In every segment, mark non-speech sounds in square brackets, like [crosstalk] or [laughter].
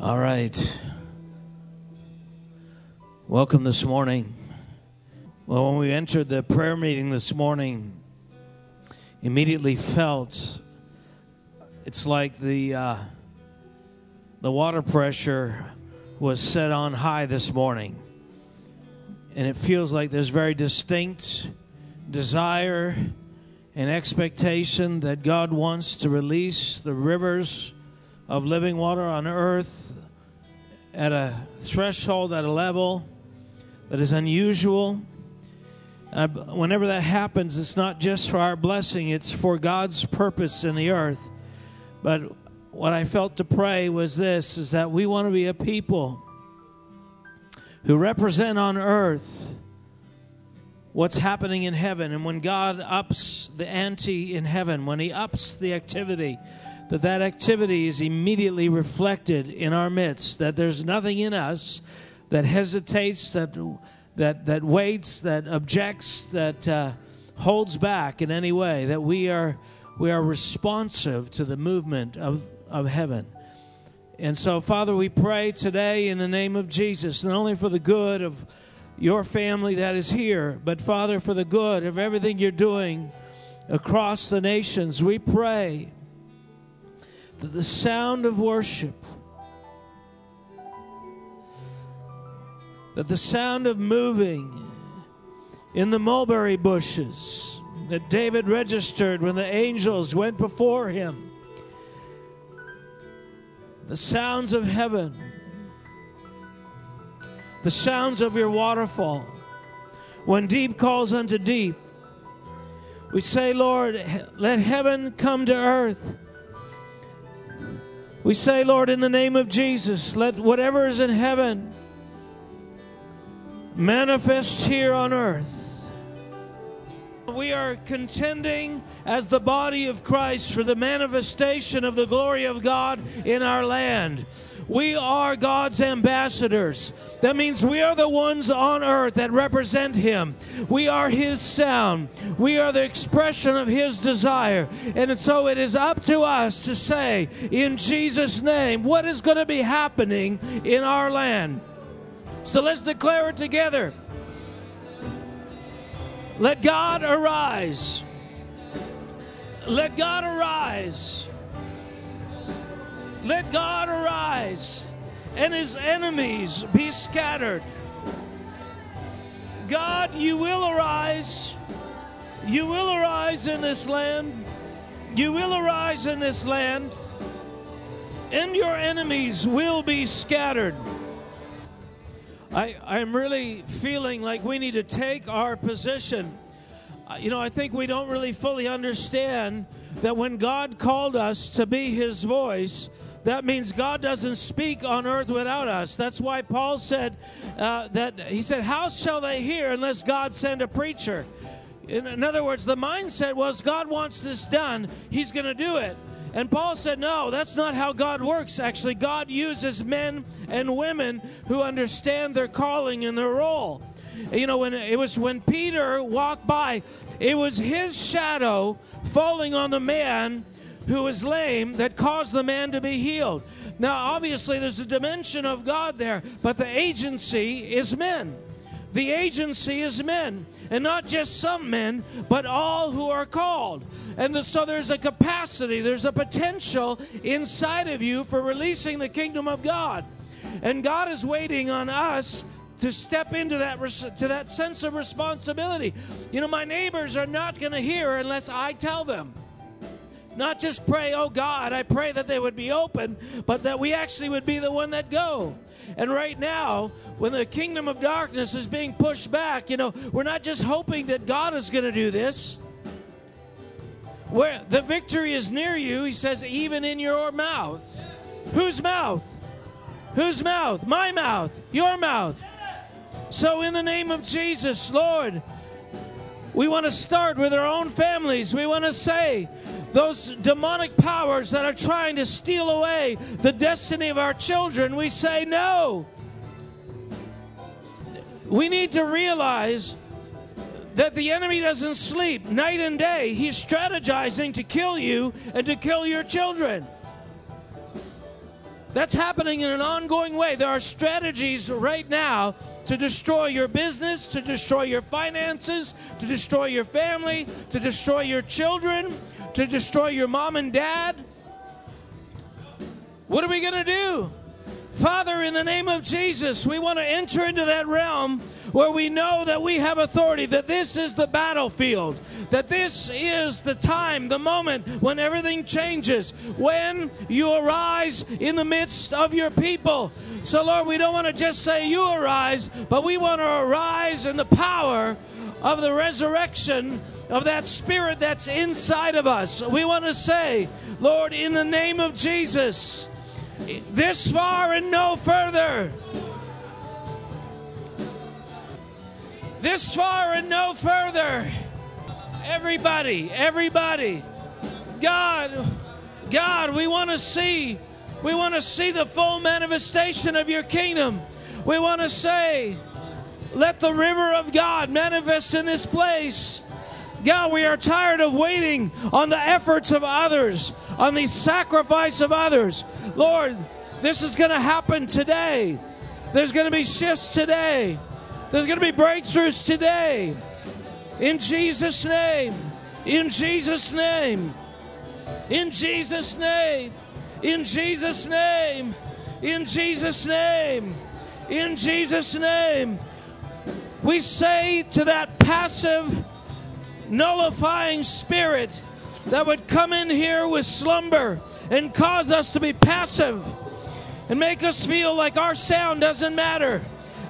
All right. Welcome this morning. Well, when we entered the prayer meeting this morning, immediately felt it's like the uh, the water pressure was set on high this morning, and it feels like there's very distinct desire and expectation that God wants to release the rivers of living water on earth at a threshold, at a level that is unusual. Whenever that happens, it's not just for our blessing, it's for God's purpose in the earth. But what I felt to pray was this is that we want to be a people who represent on earth what's happening in heaven. And when God ups the ante in heaven, when He ups the activity, that that activity is immediately reflected in our midst that there's nothing in us that hesitates that that that waits that objects that uh, holds back in any way that we are we are responsive to the movement of of heaven. And so father we pray today in the name of jesus not only for the good of your family that is here but father for the good of everything you're doing across the nations we pray that the sound of worship, that the sound of moving in the mulberry bushes that David registered when the angels went before him, the sounds of heaven, the sounds of your waterfall, when deep calls unto deep. We say, Lord, let heaven come to earth we say, Lord, in the name of Jesus, let whatever is in heaven manifest here on earth. We are contending as the body of Christ for the manifestation of the glory of God in our land. We are God's ambassadors. That means we are the ones on earth that represent Him. We are His sound. We are the expression of His desire. And so it is up to us to say, in Jesus' name, what is going to be happening in our land. So let's declare it together. Let God arise. Let God arise. Let God arise and his enemies be scattered. God, you will arise. You will arise in this land. You will arise in this land. And your enemies will be scattered. I, I'm really feeling like we need to take our position. Uh, you know, I think we don't really fully understand that when God called us to be His voice, that means God doesn't speak on earth without us. That's why Paul said uh, that he said, How shall they hear unless God send a preacher? In, in other words, the mindset was God wants this done, He's going to do it. And Paul said, No, that's not how God works. Actually, God uses men and women who understand their calling and their role. You know, when it was when Peter walked by, it was his shadow falling on the man who was lame that caused the man to be healed. Now, obviously, there's a dimension of God there, but the agency is men. The agency is men, and not just some men, but all who are called. And the, so there's a capacity, there's a potential inside of you for releasing the kingdom of God. And God is waiting on us to step into that to that sense of responsibility. You know, my neighbors are not going to hear unless I tell them. Not just pray, oh God, I pray that they would be open, but that we actually would be the one that go. And right now, when the kingdom of darkness is being pushed back, you know, we're not just hoping that God is going to do this. Where the victory is near you, he says, even in your mouth. Whose mouth? Whose mouth? My mouth. Your mouth. So, in the name of Jesus, Lord, we want to start with our own families. We want to say, those demonic powers that are trying to steal away the destiny of our children, we say no. We need to realize that the enemy doesn't sleep night and day. He's strategizing to kill you and to kill your children. That's happening in an ongoing way. There are strategies right now to destroy your business, to destroy your finances, to destroy your family, to destroy your children, to destroy your mom and dad. What are we going to do? Father, in the name of Jesus, we want to enter into that realm where we know that we have authority, that this is the battlefield, that this is the time, the moment when everything changes, when you arise in the midst of your people. So, Lord, we don't want to just say you arise, but we want to arise in the power of the resurrection of that spirit that's inside of us. We want to say, Lord, in the name of Jesus, this far and no further. This far and no further. Everybody, everybody. God, God, we want to see, we want to see the full manifestation of your kingdom. We want to say, let the river of God manifest in this place. God, we are tired of waiting on the efforts of others, on the sacrifice of others. Lord, this is going to happen today. There's going to be shifts today. There's going to be breakthroughs today. In Jesus' name. In Jesus' name. In Jesus' name. In Jesus' name. In Jesus' name. In Jesus' name. We say to that passive, nullifying spirit that would come in here with slumber and cause us to be passive and make us feel like our sound doesn't matter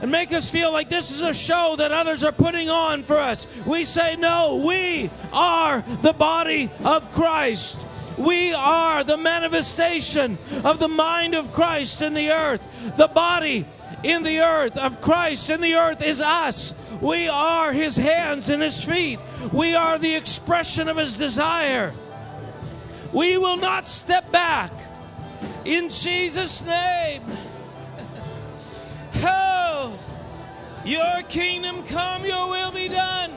and make us feel like this is a show that others are putting on for us. We say, no, we are the body of Christ. We are the manifestation of the mind of Christ in the earth. The body in the earth of Christ in the earth is us. We are his hands and his feet. We are the expression of his desire. We will not step back. In Jesus' name. Your kingdom come, your will be done.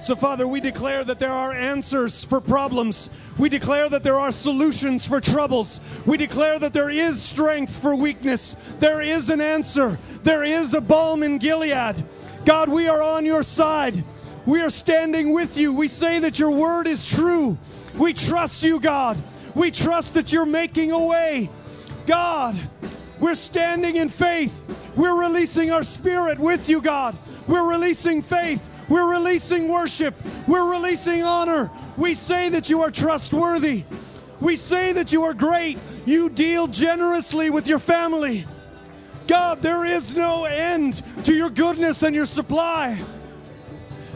So, Father, we declare that there are answers for problems. We declare that there are solutions for troubles. We declare that there is strength for weakness. There is an answer. There is a balm in Gilead. God, we are on your side. We are standing with you. We say that your word is true. We trust you, God. We trust that you're making a way. God, we're standing in faith. We're releasing our spirit with you, God. We're releasing faith. We're releasing worship. We're releasing honor. We say that you are trustworthy. We say that you are great. You deal generously with your family. God, there is no end to your goodness and your supply.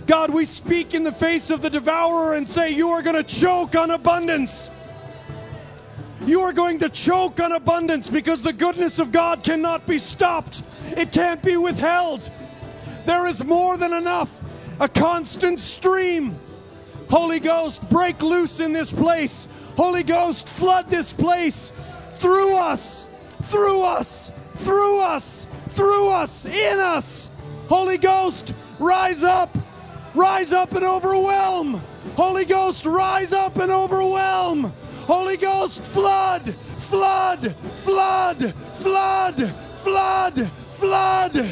God, we speak in the face of the devourer and say, You are going to choke on abundance. You are going to choke on abundance because the goodness of God cannot be stopped, it can't be withheld. There is more than enough, a constant stream. Holy Ghost, break loose in this place. Holy Ghost, flood this place through us, through us, through us, through us, in us. Holy Ghost, rise up, rise up and overwhelm. Holy Ghost, rise up and overwhelm. Holy Ghost, flood, flood, flood, flood, flood, flood.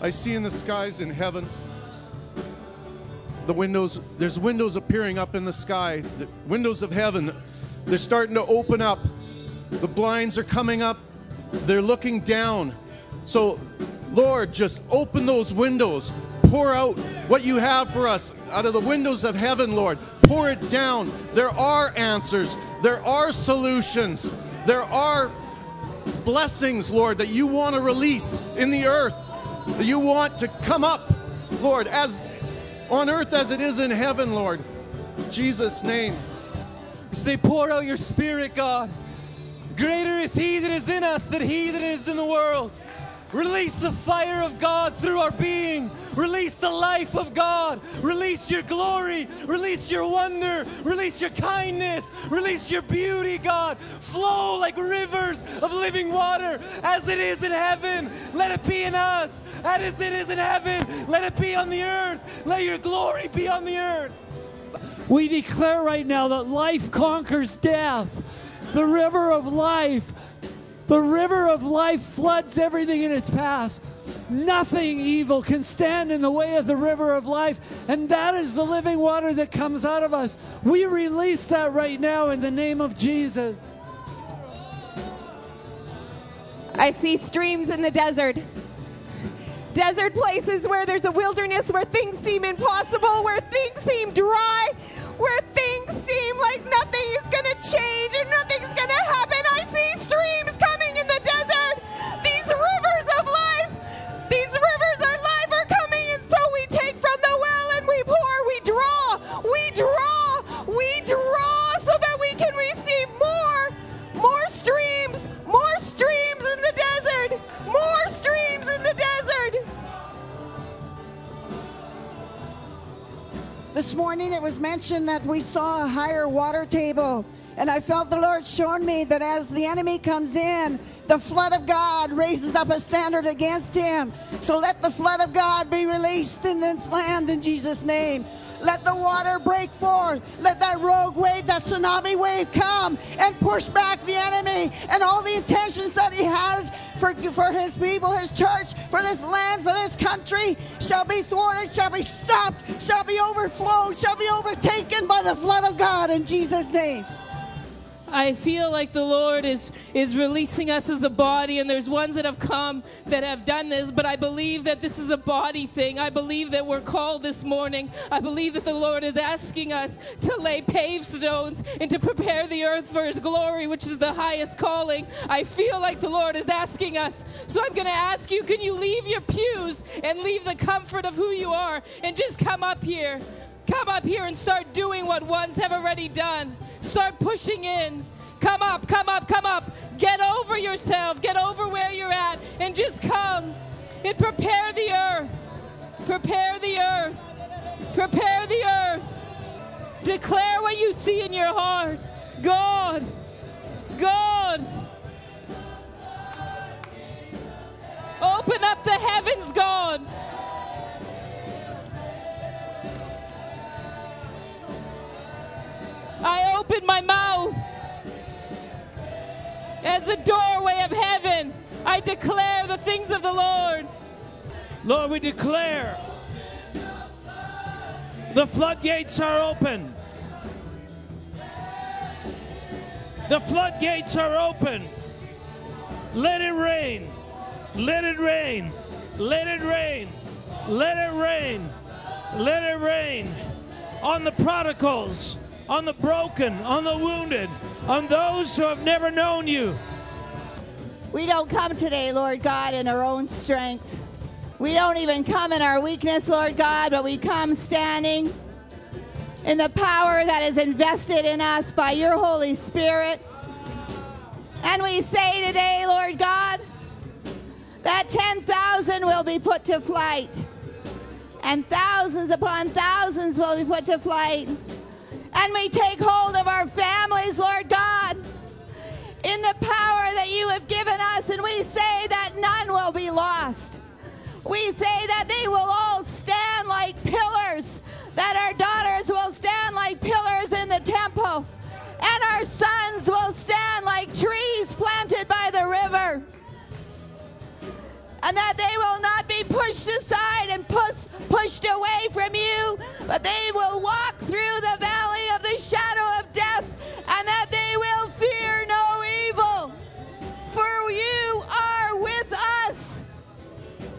I see in the skies in heaven the windows, there's windows appearing up in the sky, the windows of heaven. They're starting to open up. The blinds are coming up. They're looking down. So, Lord, just open those windows. Pour out what you have for us out of the windows of heaven, Lord. Pour it down. There are answers, there are solutions, there are blessings, Lord, that you want to release in the earth, that you want to come up, Lord, as on earth as it is in heaven, Lord. In Jesus' name. Say, pour out your spirit, God. Greater is He that is in us than He that is in the world. Release the fire of God through our being. Release the life of God. Release your glory. Release your wonder. Release your kindness. Release your beauty, God. Flow like rivers of living water as it is in heaven. Let it be in us as it is in heaven. Let it be on the earth. Let your glory be on the earth. We declare right now that life conquers death. The river of life The river of life floods everything in its path. Nothing evil can stand in the way of the river of life, and that is the living water that comes out of us. We release that right now in the name of Jesus. I see streams in the desert. Desert places where there's a wilderness, where things seem impossible, where things seem dry, where things seem like nothing is going to change and nothing's going to This morning it was mentioned that we saw a higher water table. And I felt the Lord showing me that as the enemy comes in, the flood of God raises up a standard against him. So let the flood of God be released in this land in Jesus' name. Let the water break forth. Let that rogue wave, that tsunami wave come and push back the enemy and all the intentions that he has for, for his people, his church, for this land, for this country shall be thwarted, shall be stopped, shall be overflowed, shall be overtaken by the flood of God in Jesus' name. I feel like the Lord is is releasing us as a body, and there's ones that have come that have done this, but I believe that this is a body thing. I believe that we're called this morning. I believe that the Lord is asking us to lay paved stones and to prepare the earth for His glory, which is the highest calling. I feel like the Lord is asking us. So I'm going to ask you: Can you leave your pews and leave the comfort of who you are and just come up here? Come up here and start doing what ones have already done. Start pushing in. Come up, come up, come up. Get over yourself. Get over where you're at and just come and prepare the earth. Prepare the earth. Prepare the earth. Declare what you see in your heart. God. God. Open up the heavens, God. I open my mouth as the doorway of heaven. I declare the things of the Lord. Lord, we declare the floodgates are open. The floodgates are open. Let it rain. Let it rain. Let it rain. Let it rain. Let it rain on the prodigals, on the broken, on the wounded, on those who have never known you. We don't come today, Lord God, in our own strength. We don't even come in our weakness, Lord God, but we come standing in the power that is invested in us by your Holy Spirit. And we say today, Lord God, that 10,000 will be put to flight, and thousands upon thousands will be put to flight. And we take hold of our families, Lord God, in the power that you have given us, and we say that none will be lost. We say that they will all stand like pillars, that our daughters will stand like pillars in the temple, and our sons will stand like trees planted by the river. And that they will not be pushed aside and push, pushed away from you, but they will walk through the valley of the shadow of death, and that they will fear no evil. For you are with us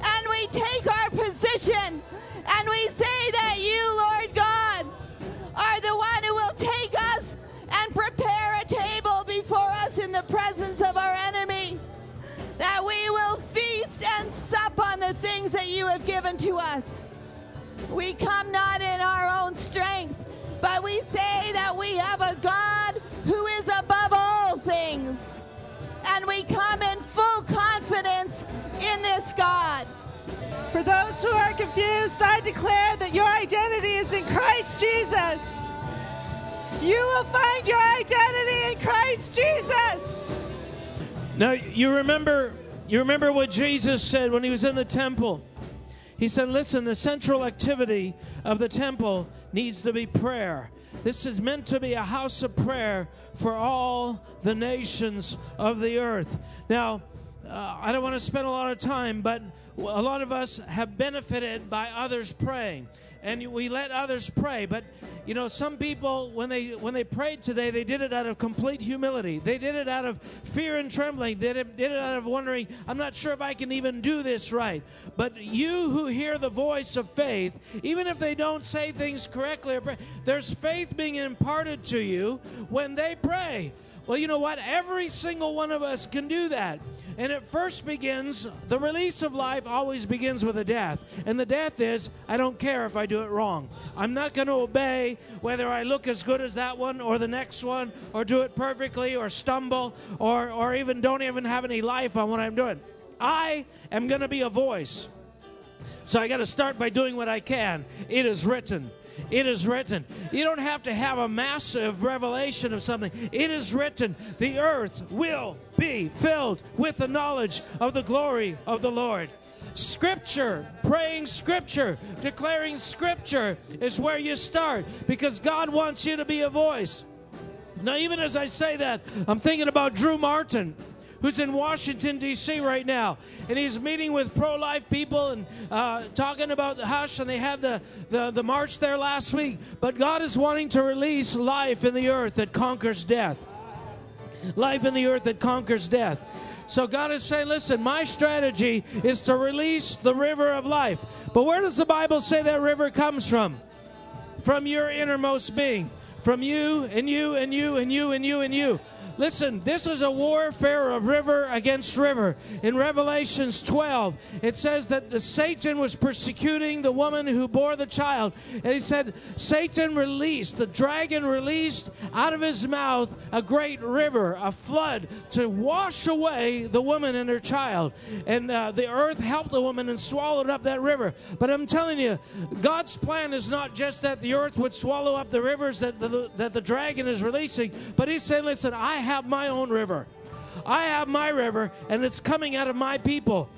and we take our position and we say that you, Lord God, are the one who will take us and prepare a table before us in the presence of our enemy. That we will feast and sup on the things that you have given to us. We come not in our own strength, but we say that we have a God who is above all things. And we come in full confidence in this God. For those who are confused, I declare that your identity is in Christ Jesus. You will find your identity in Christ Jesus. Now you remember you remember what Jesus said when he was in the temple. He said, "Listen, the central activity of the temple needs to be prayer. This is meant to be a house of prayer for all the nations of the earth. Now, uh, I don't want to spend a lot of time, but a lot of us have benefited by others praying, and we let others pray. But you know, some people when they when they prayed today, they did it out of complete humility. They did it out of fear and trembling. They did it out of wondering, I'm not sure if I can even do this right. But you who hear the voice of faith, even if they don't say things correctly, there's faith being imparted to you when they pray. Well, you know what? Every single one of us can do that. And it first begins, the release of life always begins with a death. And the death is, I don't care if I do it wrong. I'm not going to obey whether I look as good as that one or the next one, or do it perfectly, or stumble, or, or even don't even have any life on what I'm doing. I am going to be a voice. So I got to start by doing what I can. It is written. It is written. You don't have to have a massive revelation of something. It is written. The earth will be filled with the knowledge of the glory of the Lord. Scripture, praying Scripture, declaring Scripture is where you start because God wants you to be a voice. Now, even as I say that, I'm thinking about Drew Martin who's in Washington, D.C. right now. And he's meeting with pro life people and uh, talking about the hush. And they had the, the, the march there last week. But God is wanting to release life in the earth that conquers death. Life in the earth that conquers death. So God is saying, listen, my strategy is to release the river of life. But where does the Bible say that river comes from? From your innermost being. From you and you and you and you and you and you. Listen, this is a warfare of river against river. In Revelations 12, it says that the Satan was persecuting the woman who bore the child. And he said, Satan released, the dragon released out of his mouth a great river, a flood to wash away the woman and her child. And uh, the earth helped the woman and swallowed up that river. But I'm telling you, God's plan is not just that the earth would swallow up the rivers that the, that the dragon is releasing, but he's saying, listen, I have my own river. I have my river, and it's coming out of my people.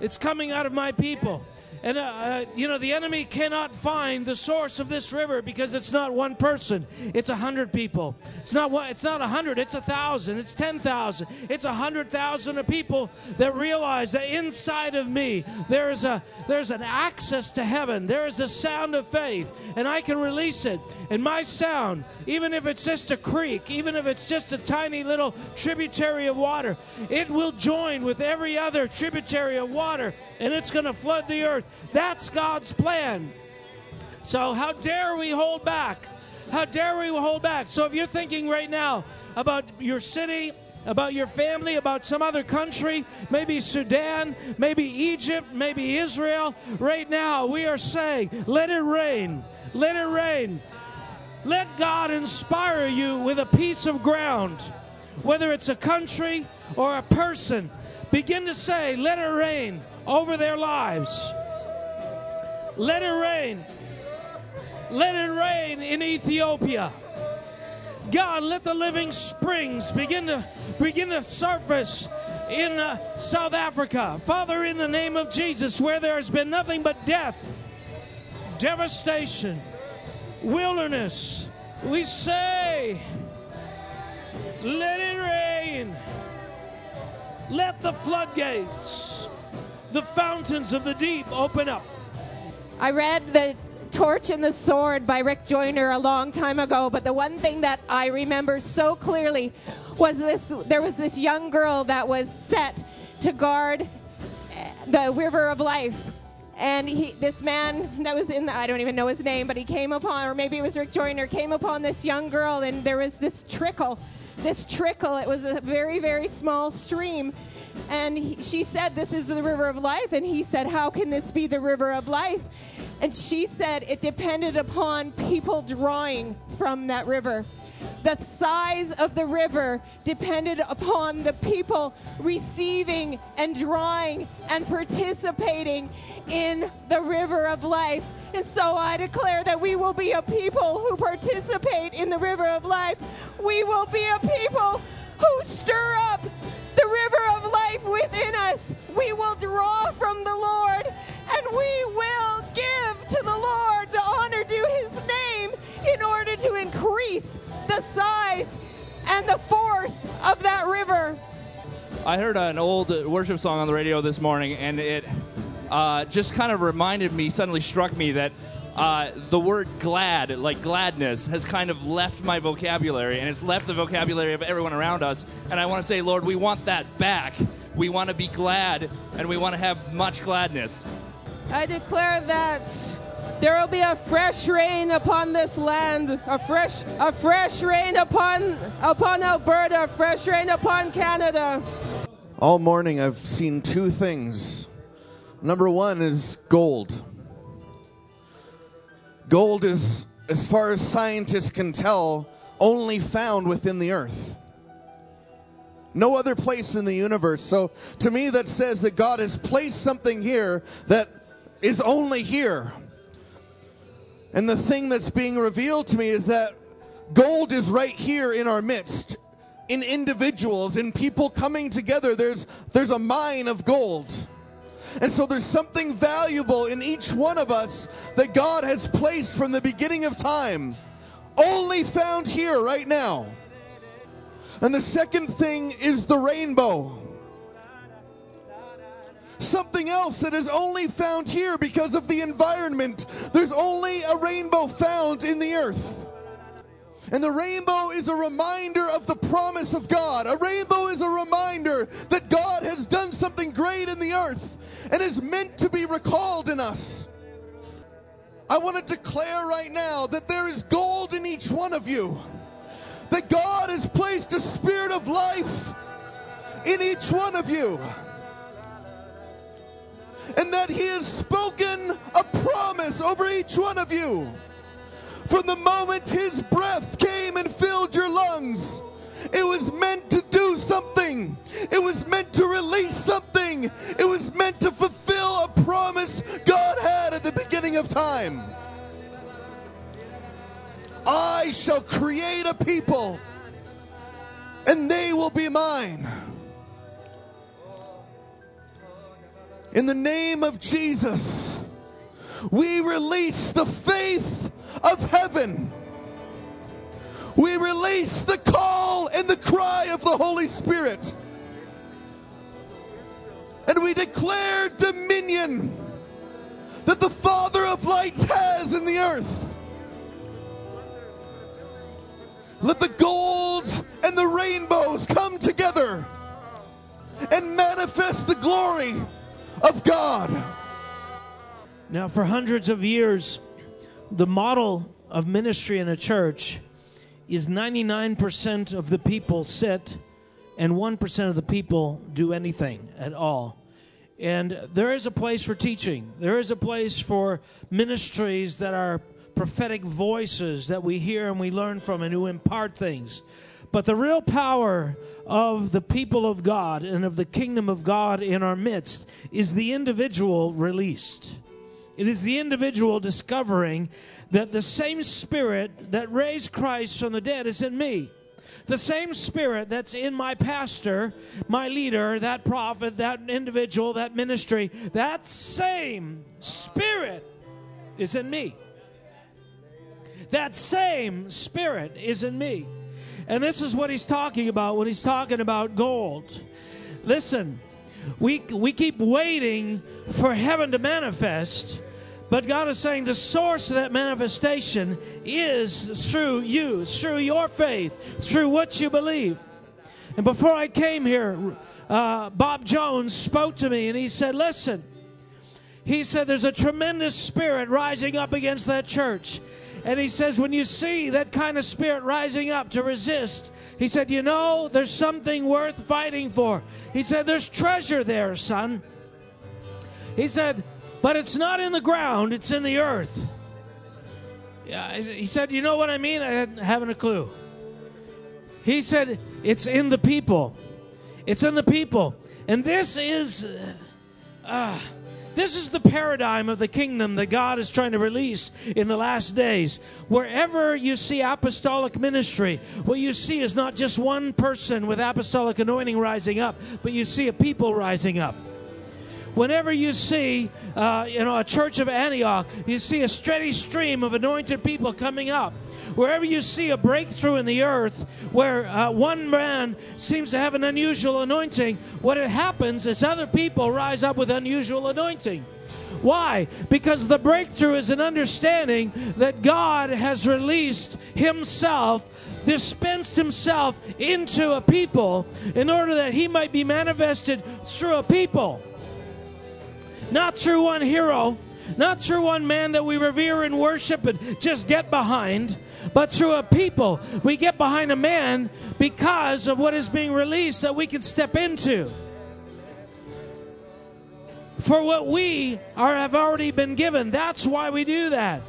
It's coming out of my people. And, uh, uh, you know, the enemy cannot find the source of this river because it's not one person. It's a hundred people. It's not one, it's not a hundred, it's a thousand, it's ten thousand. It's a hundred thousand of people that realize that inside of me there is a there's an access to heaven. There is a sound of faith, and I can release it. And my sound, even if it's just a creek, even if it's just a tiny little tributary of water, it will join with every other tributary of water, and it's going to flood the earth. That's God's plan. So, how dare we hold back? How dare we hold back? So, if you're thinking right now about your city, about your family, about some other country, maybe Sudan, maybe Egypt, maybe Israel, right now we are saying, let it rain. Let it rain. Let God inspire you with a piece of ground, whether it's a country or a person. Begin to say, let it rain over their lives. Let it rain. Let it rain in Ethiopia. God, let the living springs begin to begin to surface in uh, South Africa. Father, in the name of Jesus, where there has been nothing but death, devastation, wilderness, we say, let it rain. Let the floodgates, the fountains of the deep open up. I read The Torch and the Sword by Rick Joyner a long time ago, but the one thing that I remember so clearly was this there was this young girl that was set to guard eh, the river of life. And he, this man that was in the, I don't even know his name, but he came upon, or maybe it was Rick Joyner, came upon this young girl, and there was this trickle. This trickle, it was a very, very small stream. And he, she said, This is the river of life. And he said, How can this be the river of life? And she said, It depended upon people drawing from that river. The size of the river depended upon the people receiving and drawing and participating in the river of life. And so I declare that we will be a people who participate in the river of life. We will be a people who stir up the river of life within us, we will draw from the Lord and we will give to the Lord the honor due his name in order to increase the size and the force of that river. I heard an old worship song on the radio this morning and it uh, just kind of reminded me, suddenly struck me that uh, the word glad, like gladness, has kind of left my vocabulary and it's left the vocabulary of everyone around us. And I want to say, Lord, we want that back. We want to be glad, and we want to have much gladness. I declare that there will be a fresh rain upon this land, a fresh, a fresh rain upon upon Alberta, a fresh rain upon Canada. All morning, I've seen two things. Number one is gold. Gold is, as far as scientists can tell, only found within the earth. No other place in the universe. So to me, that says that God has placed something here that is only here. And the thing that's being revealed to me is that gold is right here in our midst, in individuals, in people coming together. There's, there's a mine of gold. And so there's something valuable in each one of us that God has placed from the beginning of time, only found here right now. And the second thing is the rainbow. Something else that is only found here because of the environment. There's only a rainbow found in the earth. And the rainbow is a reminder of the promise of God. A rainbow is a reminder that God has done something great in the earth and is meant to be recalled in us. I want to declare right now that there is gold in each one of you that God has placed a spirit of life in each one of you. And that He has spoken a promise over each one of you. From the moment His breath came and filled your lungs, it was meant to do something. It was meant to release something. It was meant to fulfill a promise God had at the beginning of time. I shall create a people, and they will be mine. In the name of Jesus, we release the faith of heaven. We release the call and the cry of the Holy Spirit. And we declare dominion that the Father of lights has in the earth. Let the gold and the rainbows come together and manifest the glory of God. Now, for hundreds of years, the model of ministry in a church is 99% of the people sit and 1% of the people do anything at all. And there is a place for teaching, there is a place for ministries that are prophetic voices that we hear and we learn from and who impart things. But the real power of the people of God and of the kingdom of God in our midst is the individual released. It is the individual discovering that the same spirit that raised Christ from the dead is in me. The same spirit that's in my pastor, my leader, that prophet, that individual, that ministry, that same spirit is in me. That same spirit is in me. And this is what he's talking about when he's talking about gold. Listen, we, we keep waiting for heaven to manifest, but God is saying the source of that manifestation is through you, through your faith, through what you believe. And before I came here, uh, Bob Jones spoke to me and he said, Listen, he said, there's a tremendous spirit rising up against that church. And he says, when you see that kind of spirit rising up to resist, he said, you know, there's something worth fighting for. He said, there's treasure there, son. He said, but it's not in the ground, it's in the earth. Yeah, he said, you know what I mean? I haven't a clue. He said, it's in the people. It's in the people. And this is. Uh, this is the paradigm of the kingdom that God is trying to release in the last days. Wherever you see apostolic ministry, what you see is not just one person with apostolic anointing rising up, but you see a people rising up. Whenever you see, uh, you know, a church of Antioch, you see a steady stream of anointed people coming up. Wherever you see a breakthrough in the earth, where uh, one man seems to have an unusual anointing, what it happens is other people rise up with unusual anointing. Why? Because the breakthrough is an understanding that God has released Himself, dispensed Himself into a people in order that He might be manifested through a people. Not through one hero, not through one man that we revere and worship and just get behind, but through a people. We get behind a man because of what is being released that we can step into for what we are have already been given. That's why we do that.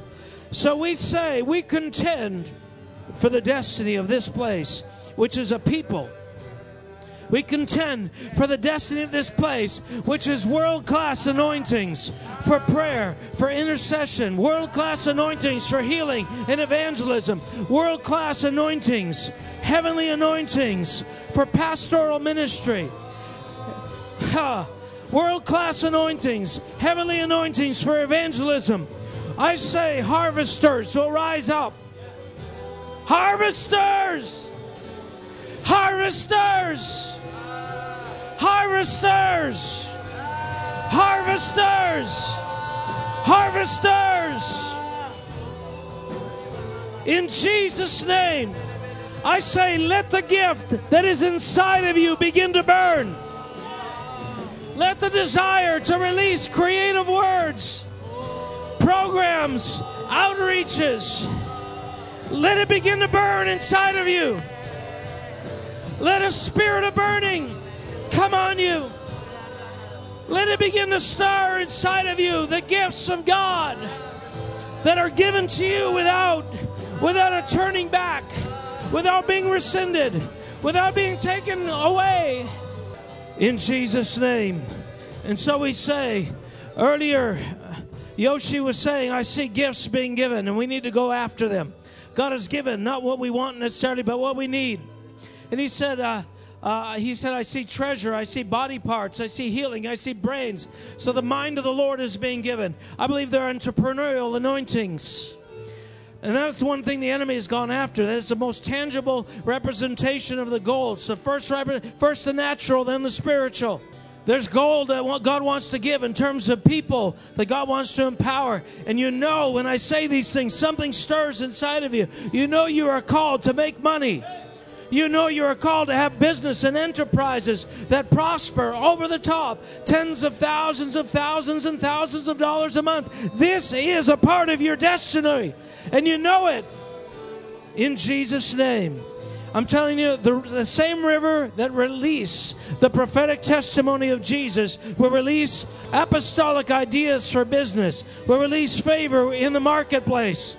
So we say we contend for the destiny of this place, which is a people. We contend for the destiny of this place, which is world class anointings for prayer, for intercession, world class anointings for healing and evangelism, world class anointings, heavenly anointings for pastoral ministry. Ha world class anointings, heavenly anointings for evangelism. I say, harvesters will rise up. Harvesters! Harvesters! Harvesters! Harvesters! Harvesters! In Jesus' name, I say, let the gift that is inside of you begin to burn. Let the desire to release creative words, programs, outreaches, let it begin to burn inside of you. Let a spirit of burning come on you. Let it begin to stir inside of you the gifts of God that are given to you without without a turning back, without being rescinded, without being taken away in Jesus' name. And so we say, earlier, Yoshi was saying, I see gifts being given, and we need to go after them. God has given not what we want necessarily, but what we need. And he said, uh, uh, he said, I see treasure, I see body parts, I see healing, I see brains. So the mind of the Lord is being given. I believe there are entrepreneurial anointings. And that's one thing the enemy has gone after. That is the most tangible representation of the gold. So first, first the natural, then the spiritual. There's gold that God wants to give in terms of people that God wants to empower. And you know, when I say these things, something stirs inside of you. You know you are called to make money. You know you are called to have business and enterprises that prosper over the top, tens of thousands of thousands and thousands of dollars a month. This is a part of your destiny, and you know it in Jesus' name. I'm telling you, the, the, same river that release the prophetic testimony of Jesus will release apostolic ideas for business, will release favor in the marketplace.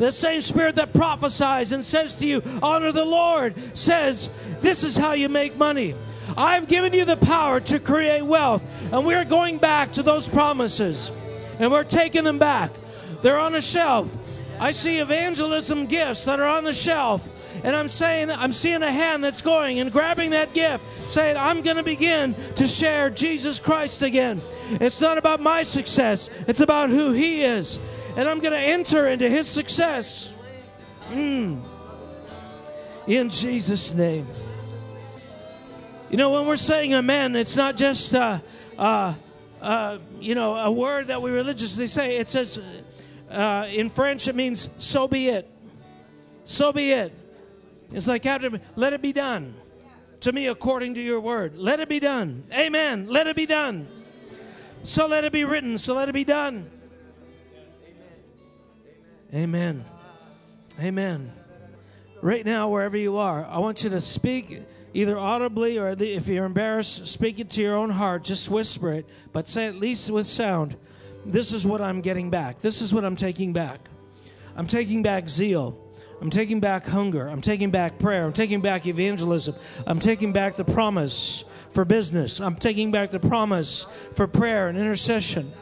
The same spirit that prophesies and says to you, Honor the Lord, says, This is how you make money. I've given you the power to create wealth. And we're going back to those promises. And we're taking them back. They're on a shelf. I see evangelism gifts that are on the shelf. And I'm saying, I'm seeing a hand that's going and grabbing that gift, saying, I'm going to begin to share Jesus Christ again. It's not about my success, it's about who He is and I'm going to enter into his success. Mm. In Jesus' name. You know, when we're saying amen, it's not just, uh, uh, uh, you know, a word that we religiously say. It says, uh, in French, it means, so be it. So be it. It's like, let it be done to me according to your word. Let it be done. Amen. Let it be done. So let it be written. So let it be done. Amen. Amen. Right now, wherever you are, I want you to speak either audibly or if you're embarrassed, speak it to your own heart. Just whisper it, but say at least with sound. This is what I'm getting back. This is what I'm taking back. I'm taking back zeal. I'm taking back hunger. I'm taking back prayer. I'm taking back evangelism. I'm taking back the promise for business. I'm taking back the promise for prayer and intercession.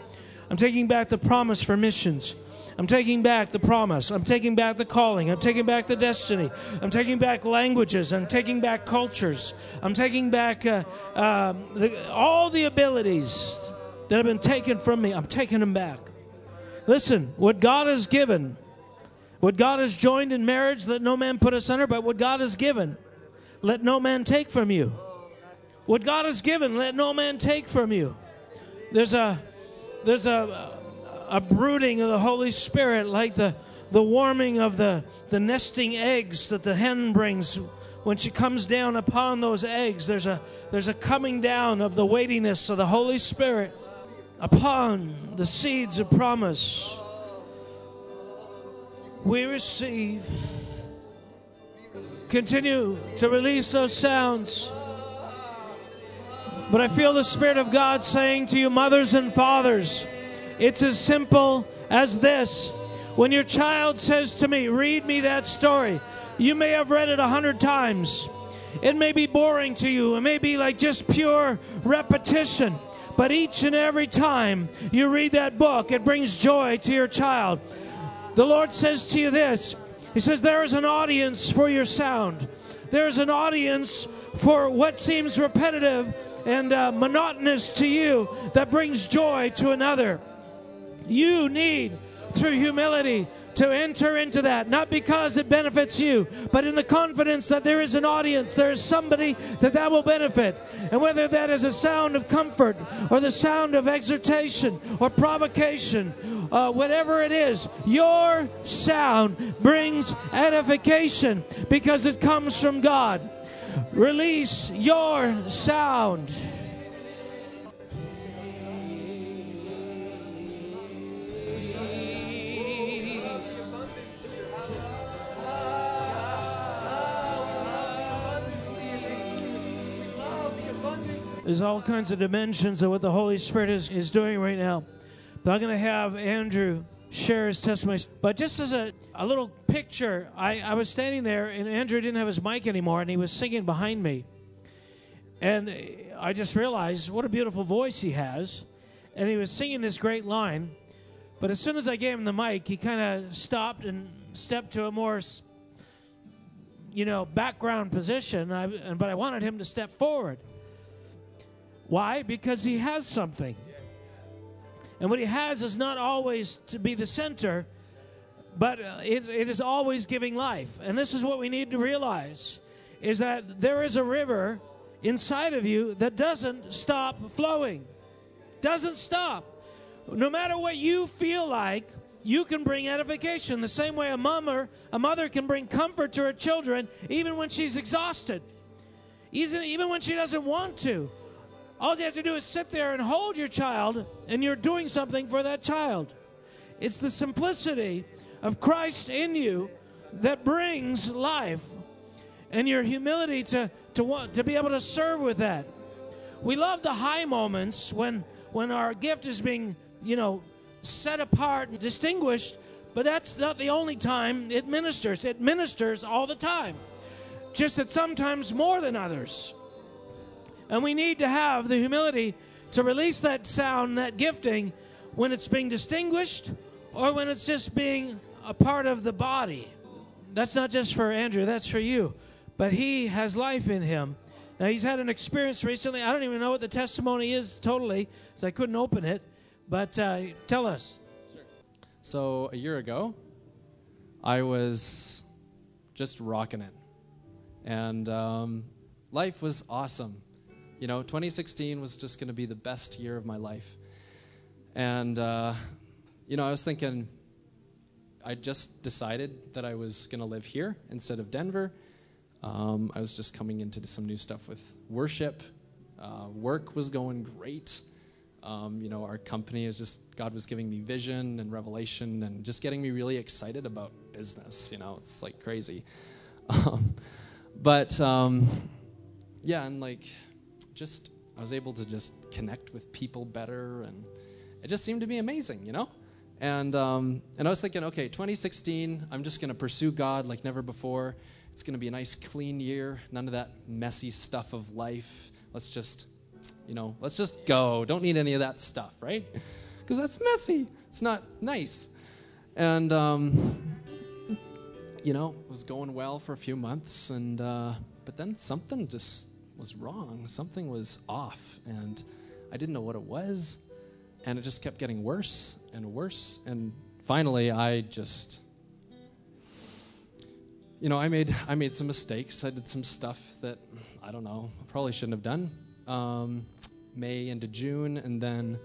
I'm taking back the promise for missions. I'm taking back the promise. I'm taking back the calling. I'm taking back the destiny. I'm taking back languages. I'm taking back cultures. I'm taking back uh, uh, the, all the abilities that have been taken from me. I'm taking them back. Listen, what God has given, what God has joined in marriage, let no man put asunder, but what God has given, let no man take from you. What God has given, let no man take from you. There's a there's a a brooding of the Holy Spirit, like the the warming of the the nesting eggs that the hen brings when she comes down upon those eggs. There's a there's a coming down of the weightiness of the Holy Spirit upon the seeds of promise. We receive. Continue to release those sounds. But I feel the Spirit of God saying to you, mothers and fathers, it's as simple as this. When your child says to me, Read me that story, you may have read it a hundred times. It may be boring to you, it may be like just pure repetition. But each and every time you read that book, it brings joy to your child. The Lord says to you this He says, There is an audience for your sound. There's an audience for what seems repetitive and uh, monotonous to you that brings joy to another. You need, through humility, to enter into that, not because it benefits you, but in the confidence that there is an audience, there is somebody that that will benefit. And whether that is a sound of comfort or the sound of exhortation or provocation, uh, whatever it is, your sound brings edification because it comes from God. Release your sound. There's all kinds of dimensions of what the Holy Spirit is, is doing right now. But I'm going to have Andrew share his testimony. But just as a, a little picture, I, I was standing there, and Andrew didn't have his mic anymore, and he was singing behind me. And I just realized what a beautiful voice he has. And he was singing this great line. But as soon as I gave him the mic, he kind of stopped and stepped to a more, you know, background position. I, but I wanted him to step forward. Why? Because he has something. And what he has is not always to be the center, but uh, it, it is always giving life. And this is what we need to realize is that there is a river inside of you that doesn't stop flowing. Doesn't stop. No matter what you feel like, you can bring edification the same way a mother, a mother can bring comfort to her children even when she's exhausted. Even, even when she doesn't want to. All you have to do is sit there and hold your child, and you're doing something for that child. It's the simplicity of Christ in you that brings life, and your humility to, to, want, to be able to serve with that. We love the high moments when, when our gift is being, you know, set apart and distinguished, but that's not the only time it ministers. It ministers all the time, just that sometimes more than others. And we need to have the humility to release that sound, that gifting, when it's being distinguished or when it's just being a part of the body. That's not just for Andrew, that's for you. But he has life in him. Now, he's had an experience recently. I don't even know what the testimony is totally, so I couldn't open it. But uh, tell us. Sure. So, a year ago, I was just rocking it. And um, life was awesome. You know, 2016 was just going to be the best year of my life. And, uh, you know, I was thinking, I just decided that I was going to live here instead of Denver. Um, I was just coming into some new stuff with worship. Uh, work was going great. Um, you know, our company is just, God was giving me vision and revelation and just getting me really excited about business. You know, it's like crazy. [laughs] Um, but, um, yeah, and like, just I was able to just connect with people better, and it just seemed to be amazing, you know. And um, and I was thinking, okay, 2016, I'm just going to pursue God like never before. It's going to be a nice, clean year. None of that messy stuff of life. Let's just, you know, let's just go. Don't need any of that stuff, right? [laughs] Because that's messy. It's not nice. And, um, you know, it was going well for a few months, and uh, but then something just was wrong. Something was off, and I didn't know what it was, and it just kept getting worse and worse. And finally, I just, you know, I made I made some mistakes. I did some stuff that I don't know, I probably shouldn't have done. Um, May into June, and then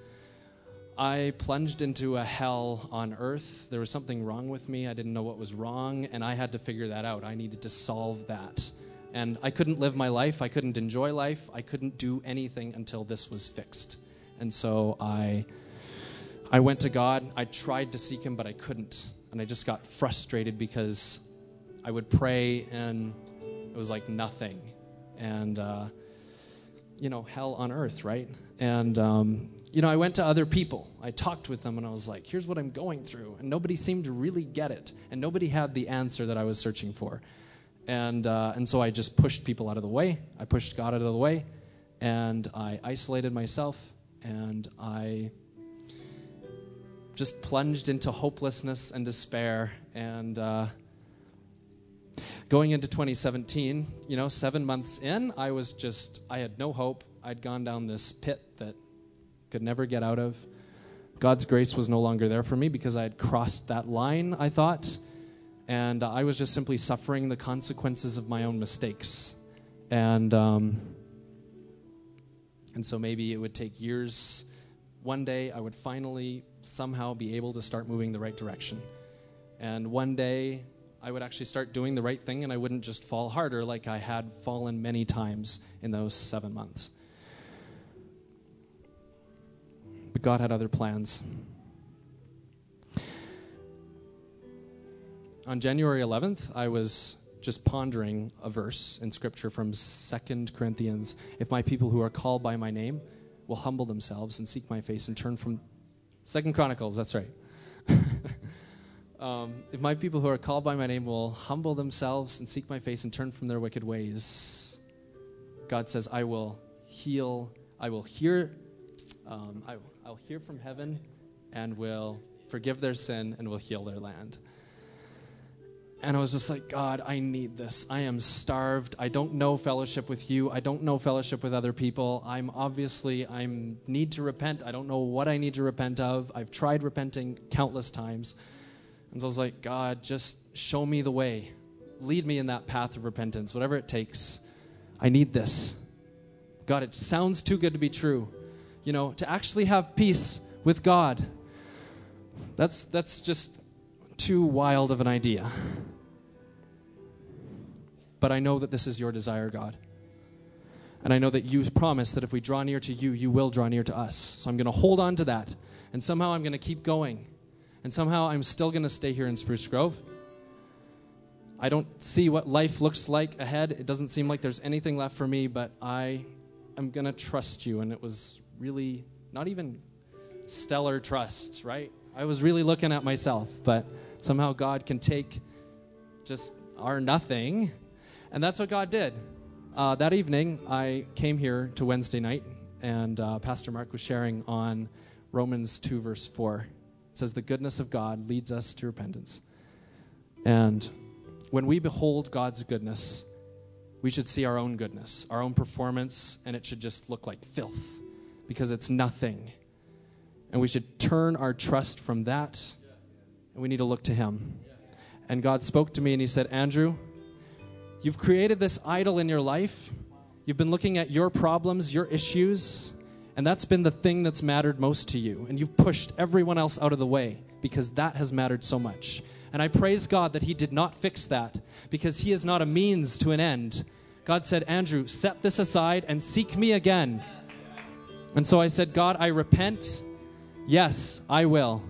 I plunged into a hell on earth. There was something wrong with me. I didn't know what was wrong, and I had to figure that out. I needed to solve that. And I couldn't live my life. I couldn't enjoy life. I couldn't do anything until this was fixed. And so I, I went to God. I tried to seek Him, but I couldn't. And I just got frustrated because I would pray and it was like nothing. And, uh, you know, hell on earth, right? And, um, you know, I went to other people. I talked with them and I was like, here's what I'm going through. And nobody seemed to really get it. And nobody had the answer that I was searching for. And, uh, and so I just pushed people out of the way. I pushed God out of the way. And I isolated myself. And I just plunged into hopelessness and despair. And uh, going into 2017, you know, seven months in, I was just, I had no hope. I'd gone down this pit that could never get out of. God's grace was no longer there for me because I had crossed that line, I thought. And I was just simply suffering the consequences of my own mistakes. And, um, and so maybe it would take years. One day I would finally somehow be able to start moving the right direction. And one day I would actually start doing the right thing and I wouldn't just fall harder like I had fallen many times in those seven months. But God had other plans. On January 11th, I was just pondering a verse in Scripture from Second Corinthians. If my people who are called by my name will humble themselves and seek my face and turn from. Second Chronicles, that's right. [laughs] um, if my people who are called by my name will humble themselves and seek my face and turn from their wicked ways, God says, I will heal, I will hear, um, I, I'll hear from heaven and will forgive their sin and will heal their land. And I was just like, God, I need this. I am starved. I don't know fellowship with you. I don't know fellowship with other people. I'm obviously I need to repent. I don't know what I need to repent of. I've tried repenting countless times. And so I was like, God, just show me the way. Lead me in that path of repentance, whatever it takes. I need this. God, it sounds too good to be true. You know, to actually have peace with God. That's that's just too wild of an idea. But I know that this is your desire, God. And I know that you promise that if we draw near to you, you will draw near to us. So I'm going to hold on to that. And somehow I'm going to keep going. And somehow I'm still going to stay here in Spruce Grove. I don't see what life looks like ahead. It doesn't seem like there's anything left for me, but I am going to trust you. And it was really not even stellar trust, right? I was really looking at myself, but somehow God can take just our nothing and that's what God did. Uh, that evening, I came here to Wednesday night, and uh, Pastor Mark was sharing on Romans 2, verse 4. It says, The goodness of God leads us to repentance. And when we behold God's goodness, we should see our own goodness, our own performance, and it should just look like filth because it's nothing. And we should turn our trust from that, and we need to look to Him. And God spoke to me, and He said, Andrew, You've created this idol in your life. You've been looking at your problems, your issues, and that's been the thing that's mattered most to you. And you've pushed everyone else out of the way because that has mattered so much. And I praise God that He did not fix that because He is not a means to an end. God said, Andrew, set this aside and seek me again. And so I said, God, I repent. Yes, I will.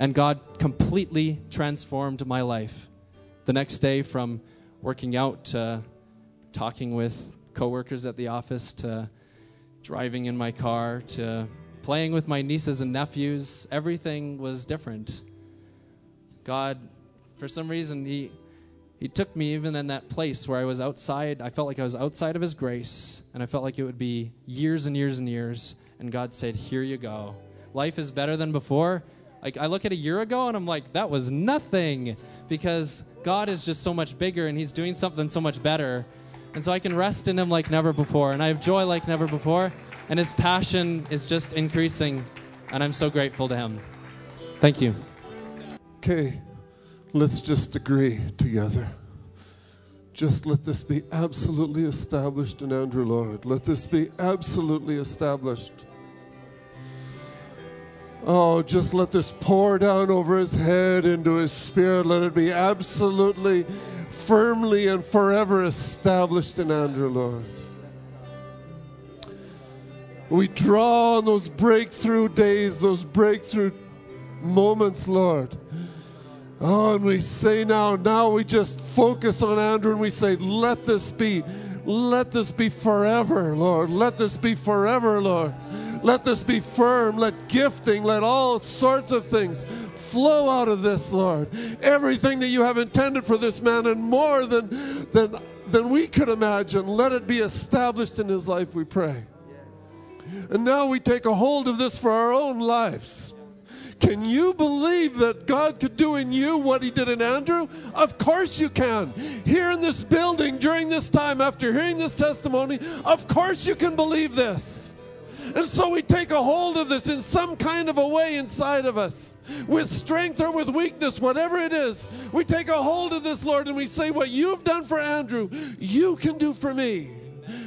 And God completely transformed my life. The next day, from working out to talking with coworkers at the office to driving in my car to playing with my nieces and nephews. Everything was different. God, for some reason, He He took me even in that place where I was outside. I felt like I was outside of His grace, and I felt like it would be years and years and years. And God said, Here you go. Life is better than before. Like I look at a year ago and I'm like, that was nothing because God is just so much bigger and He's doing something so much better. And so I can rest in Him like never before. And I have joy like never before. And His passion is just increasing. And I'm so grateful to Him. Thank you. Okay, let's just agree together. Just let this be absolutely established in Andrew, Lord. Let this be absolutely established. Oh, just let this pour down over his head into his spirit. Let it be absolutely, firmly, and forever established in Andrew, Lord. We draw on those breakthrough days, those breakthrough moments, Lord. Oh, and we say now, now we just focus on Andrew and we say, let this be, let this be forever, Lord. Let this be forever, Lord. Let this be firm. Let gifting, let all sorts of things flow out of this, Lord. Everything that you have intended for this man and more than, than, than we could imagine, let it be established in his life, we pray. And now we take a hold of this for our own lives. Can you believe that God could do in you what He did in Andrew? Of course you can. Here in this building during this time, after hearing this testimony, of course you can believe this. And so we take a hold of this in some kind of a way inside of us, with strength or with weakness, whatever it is. We take a hold of this, Lord, and we say, What you've done for Andrew, you can do for me.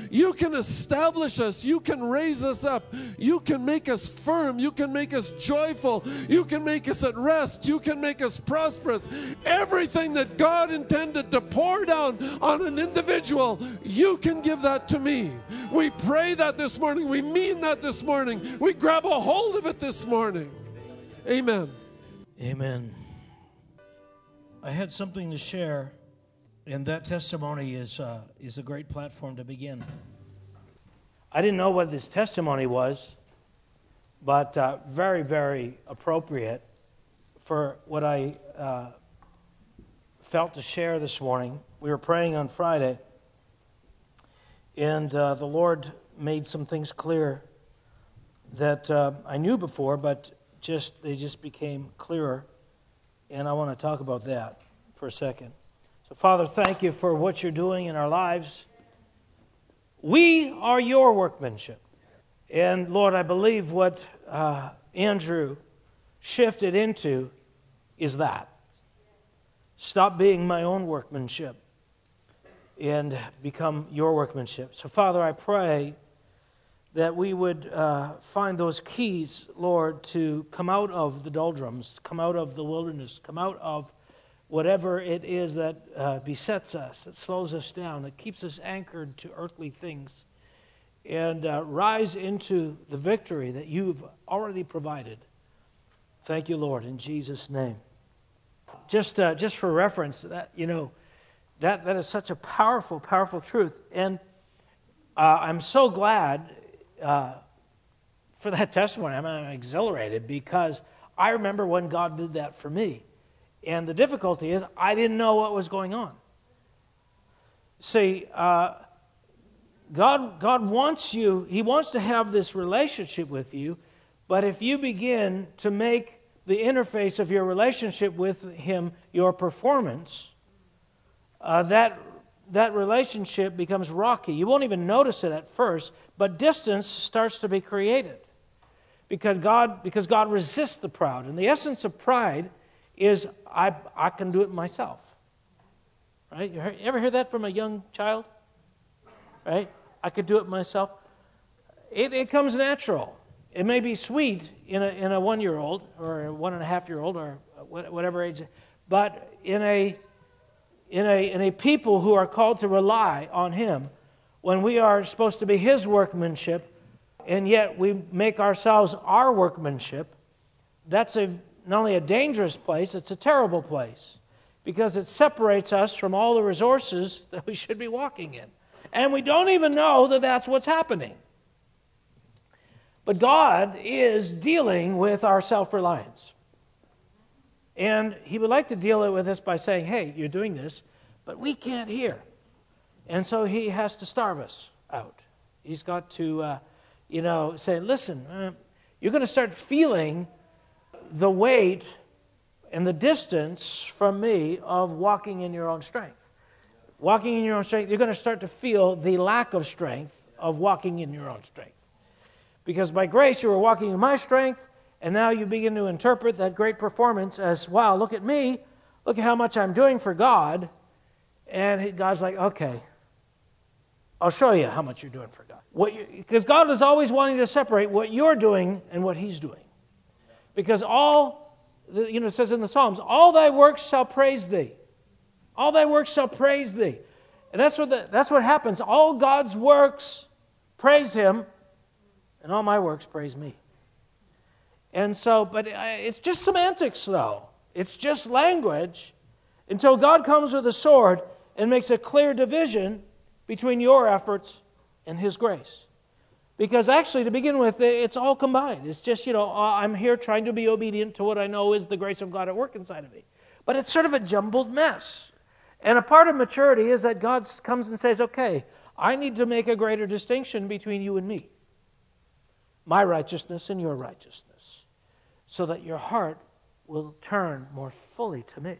You can establish us. You can raise us up. You can make us firm. You can make us joyful. You can make us at rest. You can make us prosperous. Everything that God intended to pour down on an individual, you can give that to me. We pray that this morning. We mean that this morning. We grab a hold of it this morning. Amen. Amen. I had something to share, and that testimony is, uh, is a great platform to begin. I didn't know what this testimony was, but uh, very, very appropriate for what I uh, felt to share this morning. We were praying on Friday, and uh, the Lord made some things clear that uh, I knew before, but just they just became clearer. And I want to talk about that for a second. So, Father, thank you for what you're doing in our lives. We are your workmanship. And Lord, I believe what uh, Andrew shifted into is that. Stop being my own workmanship and become your workmanship. So, Father, I pray that we would uh, find those keys, Lord, to come out of the doldrums, come out of the wilderness, come out of whatever it is that uh, besets us, that slows us down, that keeps us anchored to earthly things, and uh, rise into the victory that you've already provided. Thank you, Lord, in Jesus' name. Just, uh, just for reference, that you know, that that is such a powerful, powerful truth, and uh, I'm so glad uh, for that [laughs] testimony. I'm, I'm exhilarated because I remember when God did that for me. And the difficulty is, I didn't know what was going on. See, uh, God, God wants you, He wants to have this relationship with you, but if you begin to make the interface of your relationship with Him your performance, uh, that, that relationship becomes rocky. You won't even notice it at first, but distance starts to be created because God, because God resists the proud. And the essence of pride is I, I can do it myself. Right? You, ever hear that from a young child? Right? I could do it myself. It, it comes natural. It may be sweet in a, in a one year old or a one and a half year old or whatever age, but in a, in, a, in a people who are called to rely on Him, when we are supposed to be His workmanship, and yet we make ourselves our workmanship, that's a not only a dangerous place, it's a terrible place because it separates us from all the resources [laughs] that we should be walking in. And we don't even know that that's what's happening. But God is dealing with our self reliance. And He would like to deal with us by saying, hey, you're doing this, but we can't hear. And so He has to starve us out. He's got to, uh, you know, say, listen, uh, you're going to start feeling the weight and the distance from me of walking in your own strength. Walking in your own strength, you're going to start to feel the lack of strength of walking in your own strength. Because by grace, you were walking in my strength, and now you begin to interpret that great performance as, wow, look at me. Look at how much I'm doing for God. And God's like, okay, I'll show you how much you're doing for God. Because God is always wanting to separate what you're doing and what He's doing. Because all, you know, it says in the Psalms, all thy works shall praise thee. All thy works shall praise thee. And that's what, the, that's what happens. All God's works praise him, and all my works praise me. And so, but uh, it's just semantics, though. It's just language until God comes with a sword and makes a clear division between your efforts and His grace. Because actually, to begin with, it's all combined. It's just, you know, uh, I'm here trying to be obedient to what I know is the grace of God at work inside of me. But it's sort of a jumbled mess. And a part of maturity is that God comes and says, okay, I need to make a greater distinction between you and me, my righteousness and your righteousness, so that your heart will turn more fully to me.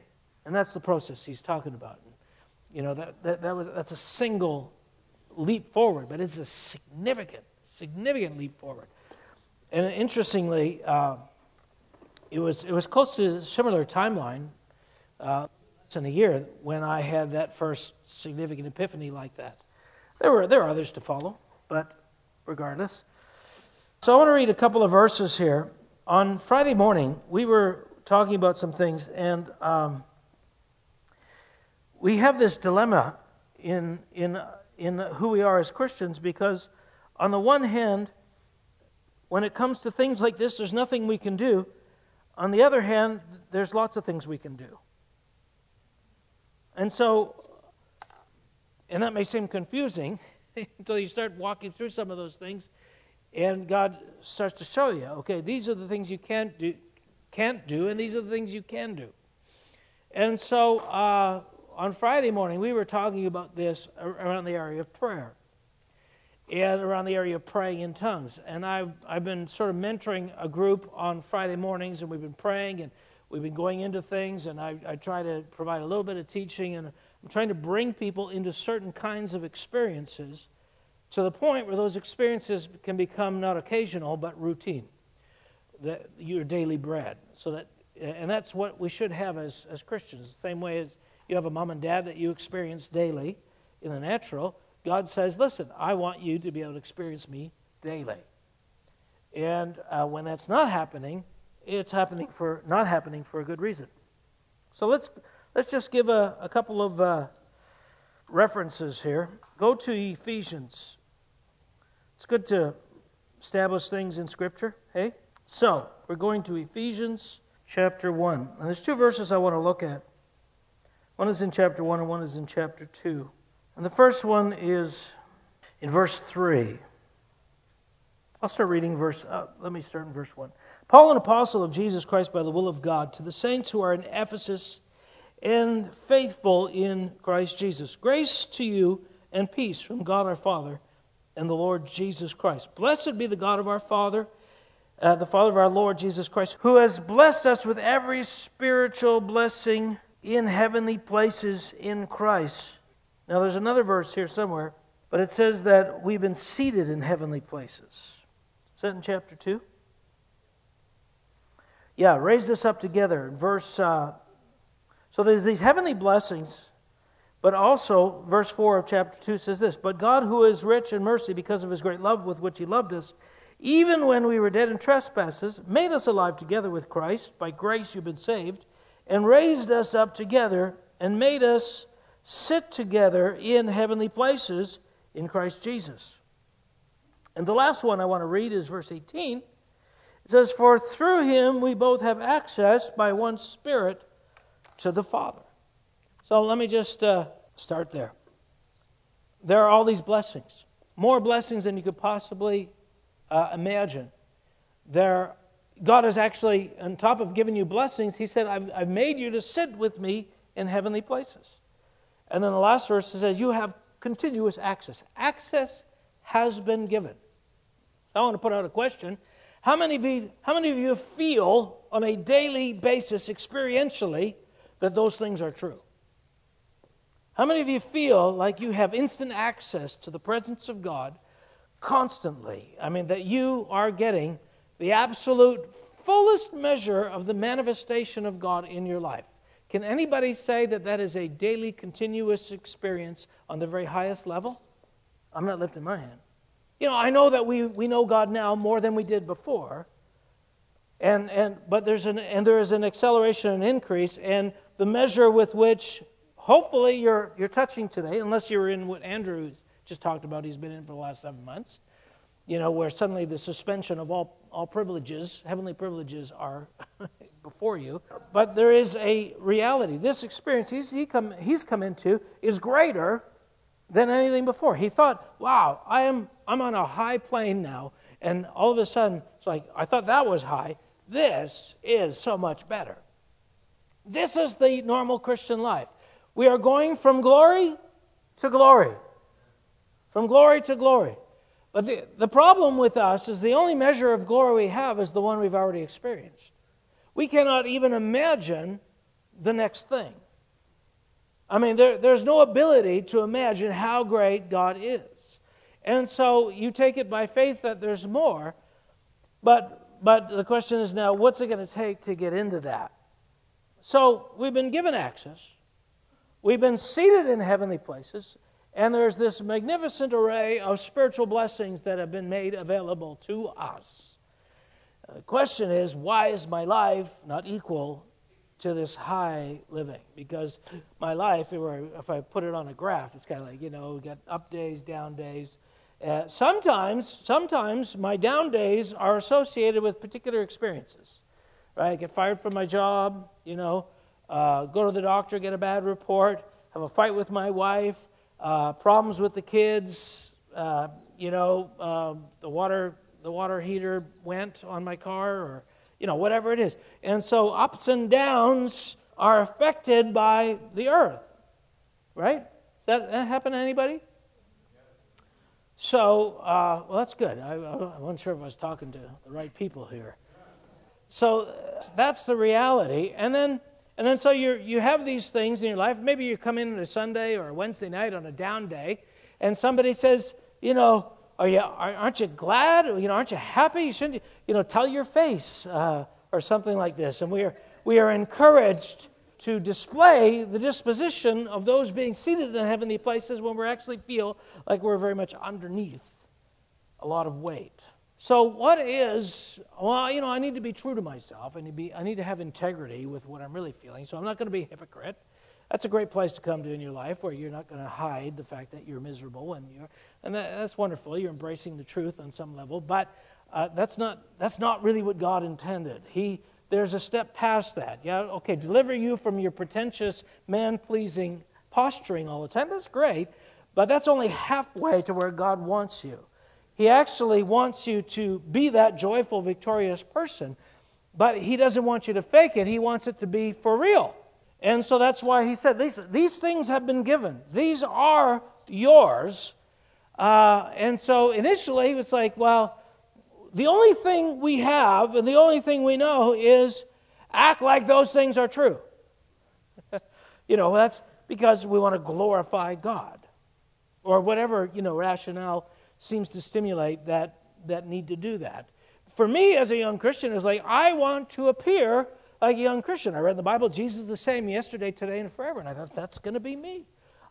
And that's the process he's talking about. You know, that, that, that was, that's a single leap forward, but it's a significant, significant leap forward. And interestingly, uh, it, was, it was close to a similar timeline. Uh, in a year when I had that first significant epiphany like that. There were there are others to follow, but regardless. So I want to read a couple of verses here. On Friday morning, we were talking about some things, and um, we have this dilemma in in in who we are as Christians because, on the one hand, when it comes to things like this, there's nothing we can do. On the other hand, there's lots of things we can do. And so, and that may seem confusing [laughs] until you start walking through some of those things, and God starts to show you, okay, these are the things you can't do, can't do, and these are the things you can do. And so, uh, on Friday morning, we were talking about this around the area of prayer and around the area of praying in tongues. And I've, I've been sort of mentoring a group on Friday mornings, and we've been praying and we've been going into things, and I, I try to provide a little bit of teaching, and I'm trying to bring people into certain kinds of experiences to the point where those experiences can become not occasional but routine, your daily bread. So that, and that's what we should have as, as Christians. The same way as you have a mom and dad that you experience daily in the natural, God says, listen, I want you to be able to experience me daily. And uh, when that's not happening, it's happening for not happening for a good reason. So let's let's just give a, a couple of uh, references here. Go to Ephesians. It's good to establish things in Scripture. Hey, so we're going to Ephesians chapter one, and there's two verses I want to look at. One is in chapter one, and one is in chapter two. And the first one is in verse three. I'll start reading verse. Uh, let me start in verse one. Paul, an apostle of Jesus Christ by the will of God, to the saints who are in Ephesus and faithful in Christ Jesus. Grace to you and peace from God our Father and the Lord Jesus Christ. Blessed be the God of our Father, uh, the Father of our Lord Jesus Christ, who has blessed us with every spiritual blessing in heavenly places in Christ. Now, there's another verse here somewhere, but it says that we've been seated in heavenly places. Is that in chapter 2? Yeah, raise this up together. Verse. Uh, so there's these heavenly blessings, but also verse four of chapter two says this: "But God, who is rich in mercy, because of His great love with which He loved us, even when we were dead in trespasses, made us alive together with Christ. By grace you've been saved, and raised us up together, and made us sit together in heavenly places in Christ Jesus." And the last one I want to read is verse 18. It says, For through him we both have access by one Spirit to the Father. So let me just uh, start there. There are all these blessings, more blessings than you could possibly uh, imagine. There, God is actually, on top of giving you blessings, He said, I've, I've made you to sit with me in heavenly places. And then the last verse says, You have continuous access. Access has been given. So I want to put out a question How many of you, how many of you feel on a daily basis, experientially, that those things are true? How many of you feel like you have instant access to the presence of God constantly? I mean, that you are getting the absolute fullest measure of the manifestation of God in your life. Can anybody say that that is a daily, continuous experience on the very highest level? I'm not lifting my hand. You know, I know that we, we know God now more than we did before. And, and, but there's an, and there is an acceleration and increase, and the measure with which hopefully you're, you're touching today, unless you're in what Andrew just talked about, he's been in for the last seven months, you know, where suddenly the suspension of all, all privileges, heavenly privileges, are [laughs] before you. But there is a reality. This experience he's, he come, he's come into is greater than anything before. He thought, wow, I am, I'm on a high plane now. And all of a sudden, it's like, I thought that was high. This is so much better. This is the normal Christian life. We are going from glory to glory. From glory to glory. But the, the problem with us is the only measure of glory we have is the one we've already experienced. We cannot even imagine the next thing. I mean, there, there's no ability to imagine how great God is. And so you take it by faith that there's more, but, but the question is now, what's it going to take to get into that? So we've been given access, we've been seated in heavenly places. And there's this magnificent array of spiritual blessings that have been made available to us. The question is, why is my life not equal to this high living? Because my life, if I put it on a graph, it's kind of like, you know, we got up days, down days. Uh, sometimes, sometimes my down days are associated with particular experiences. Right? I get fired from my job, you know, uh, go to the doctor, get a bad report, have a fight with my wife, uh, problems with the kids. Uh, you know, um, the water the water heater went on my car, or you know, whatever it is. And so ups and downs are affected by the earth, right? Does that, that happen to anybody? So, uh, well, that's good. I, I wasn't sure if I was talking to the right people here. So that's the reality. And then and then so you you have these things in your life. Maybe you come in on a Sunday or a Wednesday night on a down day, and somebody says, you know, are you aren't you glad? You know, aren't you happy? You shouldn't you know tell your face uh, or something like this. And we are we are encouraged to display the disposition of those being seated in heavenly places when we actually feel like we're very much underneath a lot of weight. So, what is, well, you know, I need to be true to myself. I need to, be, I need to have integrity with what I'm really feeling. So, I'm not going to be a hypocrite. That's a great place to come to in your life where you're not going to hide the fact that you're miserable. And, you're, and that, that's wonderful. You're embracing the truth on some level. But uh, that's, not, that's not really what God intended. He, there's a step past that. Yeah, okay, deliver you from your pretentious, man pleasing posturing all the time. That's great. But that's only halfway to where God wants you. He actually wants you to be that joyful, victorious person, but He doesn't want you to fake it. He wants it to be for real. And so that's why He said, These, these things have been given, these are yours. Uh, and so initially, it's like, well, the only thing we have and the only thing we know is act like those things are true. [laughs] you know, that's because we want to glorify God or whatever, you know, rationale seems to stimulate that, that need to do that. For me, as a young Christian, it's like I want to appear like a young Christian. I read in the Bible, Jesus is the same yesterday, today, and forever. And I thought, that's going to be me.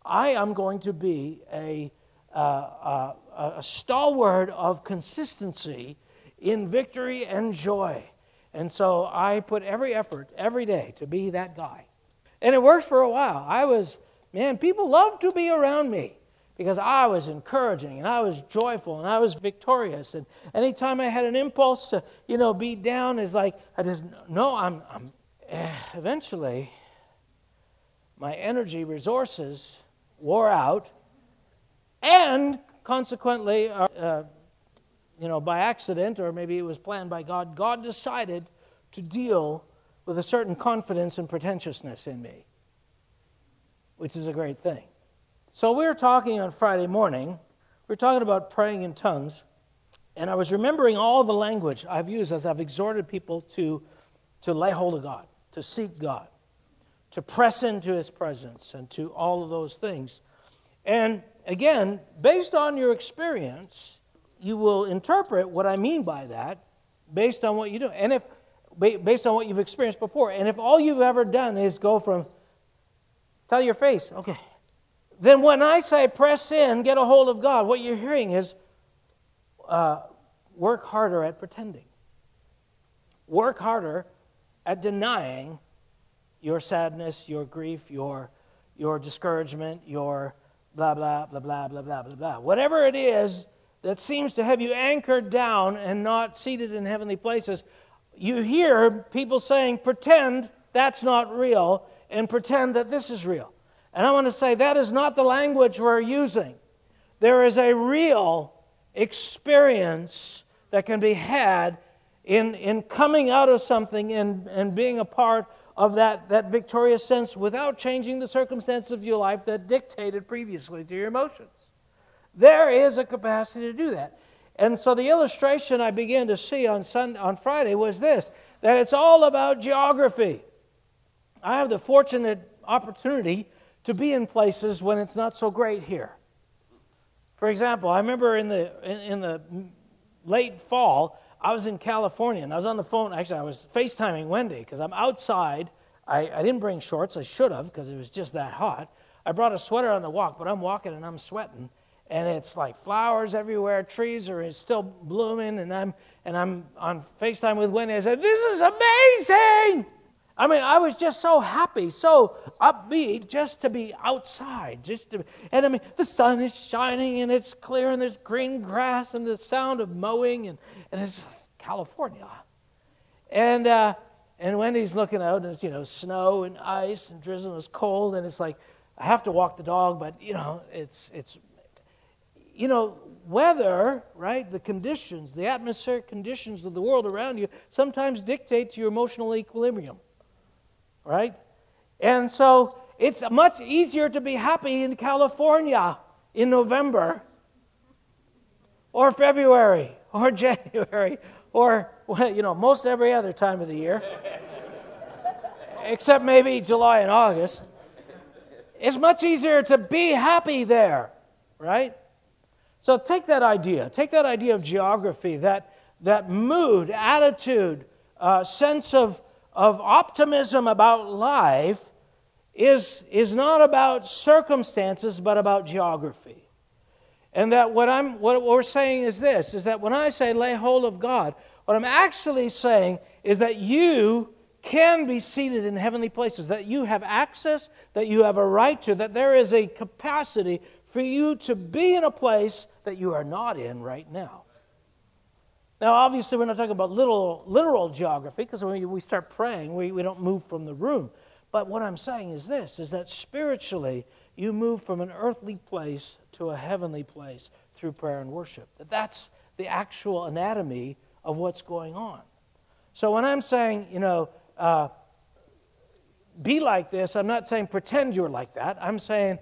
I am going to be a, uh, uh, a stalwart of consistency in victory and joy. And so I put every effort every day to be that guy. And it worked for a while. I was, man, people love to be around me because I was encouraging and I was joyful and I was victorious. And anytime I had an impulse to, you know, be down, is like I just no, I'm, I'm. Eh, eventually, my energy resources wore out, and consequently, uh, uh, you know, by accident or maybe it was planned by God, God decided to deal with a certain confidence and pretentiousness in me, which is a great thing. So we were talking on Friday morning. We were talking about praying in tongues, And I was remembering all the language I've used as I've exhorted people to, to lay hold of God, to seek God, to press into His presence, and to all of those things. And again, based on your experience, you will interpret what I mean by that based on what you do. And if based on what you've experienced before. And if all you've ever done is go from tell your face, okay. Then when I say press in, get a hold of God, what you're hearing is uh, work harder at pretending. Work harder at denying your sadness, your grief, your, your discouragement, your blah, blah, blah, blah, blah, blah, blah, blah. Whatever it is that seems to have you anchored down and not seated in heavenly places, you hear people saying, pretend that's not real and pretend that this is real. And I want to say that is not the language we're using. There is a real experience that can be had in, in coming out of something and, and being a part of that, that victorious sense without changing the circumstances of your life that dictated previously to your emotions. There is a capacity to do that. And so the illustration I began to see on, Sunday, on Friday was this that it's all about geography. I have the fortunate opportunity to be in places when it's not so great here. For example, I remember in the, in, in the late fall, I was in California and I was on the phone. Actually, I was FaceTiming Wendy because I'm outside. I, I didn't bring shorts. I should have because it was just that hot. I brought a sweater on the walk, but I'm walking and I'm sweating and it's like flowers everywhere, trees are still blooming, and I'm and I'm on FaceTime with Wendy. I said, "This is amazing." I mean, I was just so happy, so upbeat, just to be outside, just to. And I mean, the sun is shining, and it's clear, and there's green grass, and the sound of mowing, and and it's California, and. uh and Wendy's looking out, and it's you know snow and ice and drizzle. and It's cold, and it's like I have to walk the dog, but you know it's it's you know, weather, right, the conditions, the atmospheric conditions of the world around you sometimes dictate to your emotional equilibrium, right? And so it's much easier to be happy in California in November or February or [laughs] January or, well, you know, most every other time of the year, except maybe July and August. It's much easier to be happy there, right? So take that idea, take that idea of geography, that, that mood, attitude, uh, sense of, of optimism about life is, is not about circumstances, but about geography. And that what, I'm, what we're saying is this is that when I say lay hold of God, what I'm actually saying is that you can be seated in heavenly places, that you have access, that you have a right to, that there is a capacity for you to be in a place that you are not in right now. Now, obviously, we're not talking about literal, literal geography because when we start praying, we, we don't move from the room. But what I'm saying is this is that spiritually, you move from an earthly place to a heavenly place through prayer and worship. That that's the actual anatomy of what's going on. So when I'm saying, you know, uh, be like this, I'm not saying pretend you're like that. I'm saying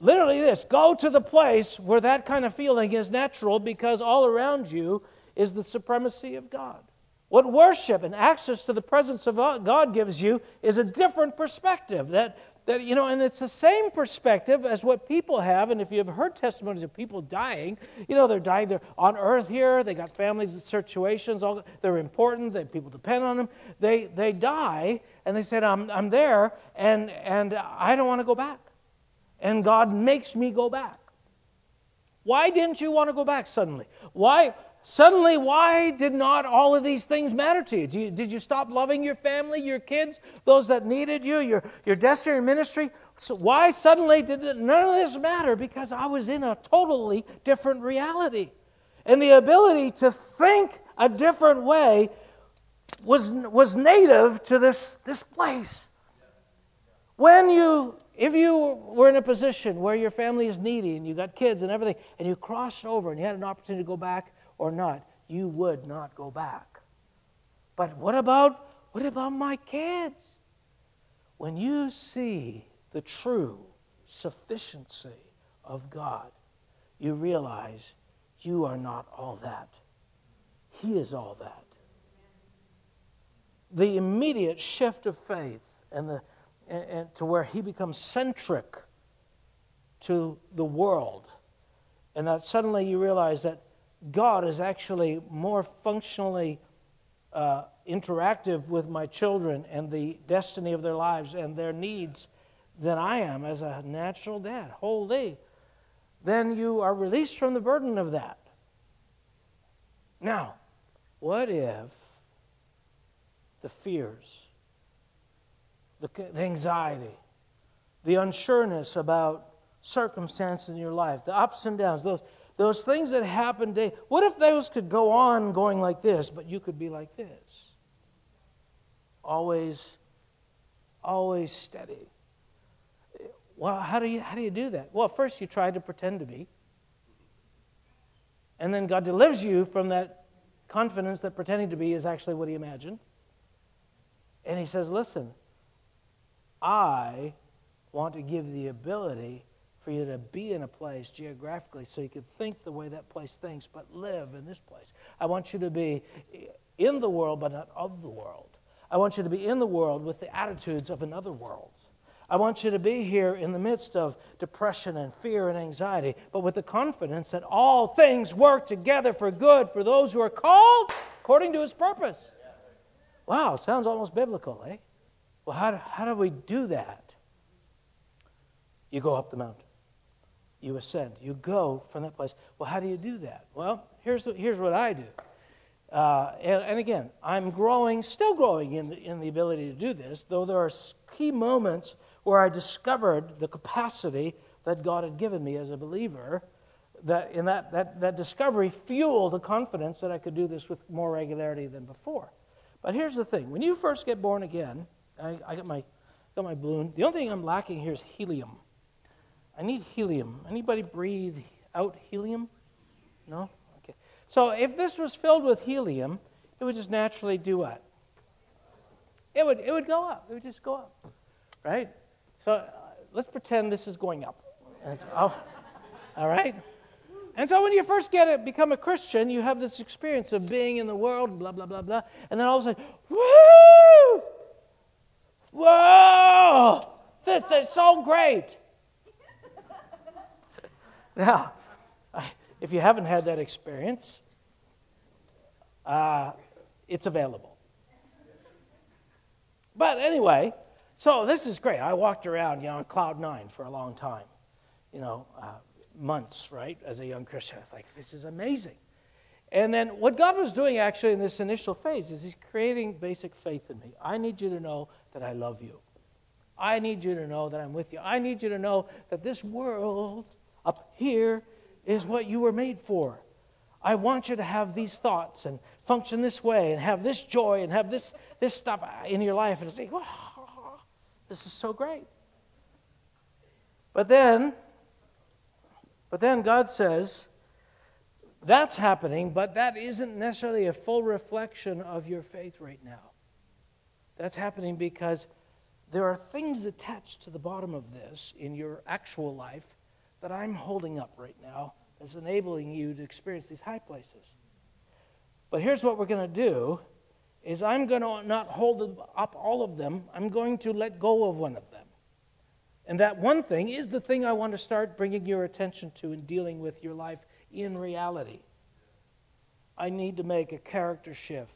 literally this go to the place where that kind of feeling is natural because all around you is the supremacy of God. What worship and access to the presence of God gives you is a different perspective. That, that, you know, and it's the same perspective as what people have. And if you have heard testimonies of people dying, you know, they're dying, they're on earth here, they got families and situations, all, they're important, they, people depend on them. They, they die, and they said, I'm, I'm there, and, and I don't want to go back and God makes me go back. Why didn't you want to go back suddenly? Why suddenly why did not all of these things matter to you? Did you, did you stop loving your family, your kids, those that needed you, your, your destiny and ministry? So why suddenly did none of this matter? Because I was in a totally different reality. And the ability to think a different way was, was native to this, this place. When you if you were in a position where your family is needy and you got kids and everything, and you crossed over and you had an opportunity to go back or not, you would not go back. But what about what about my kids? When you see the true sufficiency of God, you realize you are not all that He is all that. The immediate shift of faith and, the, and, and to where he becomes centric to the world. And that suddenly you realize that God is actually more functionally uh, interactive with my children and the destiny of their lives and their needs than I am as a natural dad. Holy. Then you are released from the burden of that. Now, what if the fears, the, the anxiety, the unsureness about circumstances in your life, the ups and downs, those, those things that happen day, what if those could go on going like this, but you could be like this? Always, always steady. Well, how do you how do you do that? Well, first you try to pretend to be. And then God delivers you from that confidence that pretending to be is actually what he imagined. And he says, Listen, I want to give the ability for you to be in a place geographically so you can think the way that place thinks, but live in this place. I want you to be in the world, but not of the world. I want you to be in the world with the attitudes of another world. I want you to be here in the midst of depression and fear and anxiety, but with the confidence that all things work together for good for those who are called according to his purpose. Wow, sounds almost biblical, eh? Well, how how do we do that? You go up the mountain you ascend. You go from that place. Well, how do you do that? Well, here's, here's what I do. Uh, and, and, again, I'm growing, still growing in the, in the ability to do this, though there are key moments where I discovered the capacity that God had given me as a believer. That in that, that, that discovery fueled a confidence that I could do this with more regularity than before. But here's the thing: when you first get born again, I, I got my got my balloon. The only thing I'm lacking here is helium. I need helium. Anybody breathe out helium? No? Okay. So if this was filled with helium, it would just naturally do what? It would, it would go up. It would just go up. Right? So uh, let's pretend this is going up. Oh, all right? And so when you first get it, become a Christian, you have this experience of being in the world, blah, blah, blah, blah. And then all of a sudden, woo! Whoa! This is so great. Now, if you haven't had that experience, uh, it's available. But anyway, so this is great. I walked around, you know, on cloud nine for a long time, you know, uh, months, right, as a young Christian. I was like, this is amazing. And then what God was doing actually in this initial phase is He's creating basic faith in me. I need you to know that I love you. I need you to know that I'm with you. I need you to know that this world up here is what you were made for. I want you to have these thoughts and function this way and have this joy and have this, this stuff in your life and say, oh, this is so great. But then, but then God says, that's happening, but that isn't necessarily a full reflection of your faith right now. That's happening because there are things attached to the bottom of this in your actual life that I'm holding up right now that's enabling you to experience these high places. But here's what we're going to do is I'm going to not hold up all of them. I'm going to let go of one of them. And that one thing is the thing I want to start bringing your attention to and dealing with your life in reality. I need to make a character shift,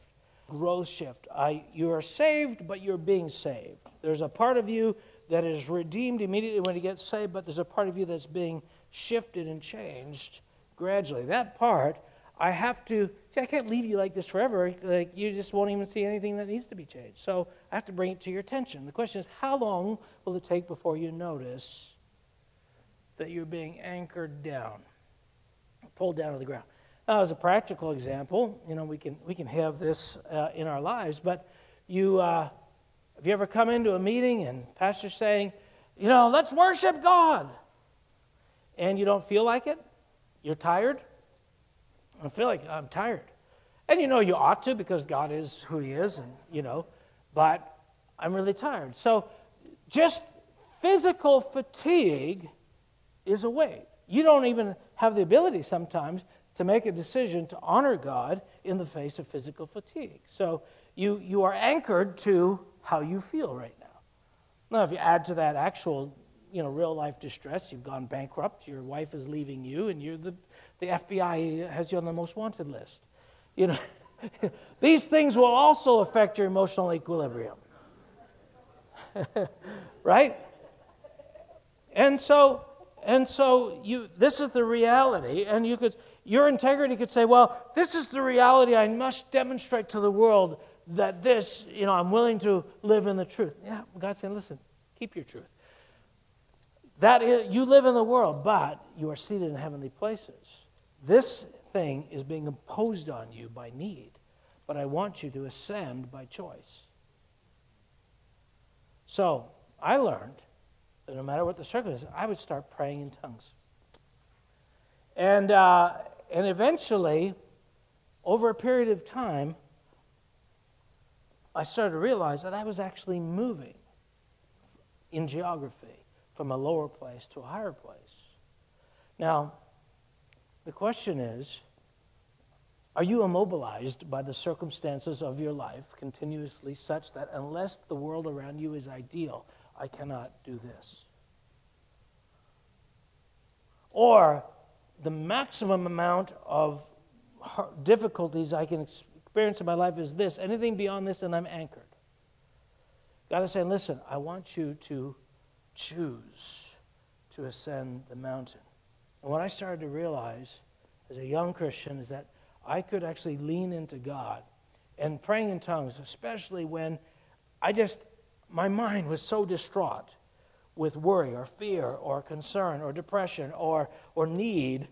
growth shift. I, you are saved, but you're being saved. There's a part of you that is redeemed immediately when he gets saved, but there's a part of you that's being shifted and changed gradually. That part, I have to see. I can't leave you like this forever. Like you just won't even see anything that needs to be changed. So I have to bring it to your attention. The question is, how long will it take before you notice that you're being anchored down, pulled down to the ground? Now, as a practical example, you know we can we can have this uh, in our lives, but you. Uh, have you ever come into a meeting and pastor's saying, you know, let's worship God? And you don't feel like it? You're tired? I feel like I'm tired. And you know you ought to because God is who He is, and you know, but I'm really tired. So just physical fatigue is a way. You don't even have the ability sometimes to make a decision to honor God in the face of physical fatigue. So you, you are anchored to how you feel right now. Now, if you add to that actual, you know, real life distress, you've gone bankrupt, your wife is leaving you, and you're the, the FBI has you on the most wanted list. You know, [laughs] these things will also affect your emotional equilibrium. [laughs] right? And so, and so you, this is the reality, and you could, your integrity could say, well, this is the reality. I must demonstrate to the world that this, you know, I'm willing to live in the truth. Yeah, God's saying, listen, keep your truth. That is, you live in the world, but you are seated in heavenly places. This thing is being imposed on you by need, but I want you to ascend by choice. So I learned that no matter what the circumstances, I would start praying in tongues. And, uh, and eventually, over a period of time, I started to realize that I was actually moving in geography from a lower place to a higher place. Now, the question is are you immobilized by the circumstances of your life continuously such that unless the world around you is ideal, I cannot do this? Or the maximum amount of difficulties I can experience in my life is this. Anything beyond this, and I'm anchored. God is saying, listen, I want you to choose to ascend the mountain. And what I started to realize as a young Christian is that I could actually lean into God and praying in tongues, especially when I just, my mind was so distraught with worry or fear or concern or depression or, or need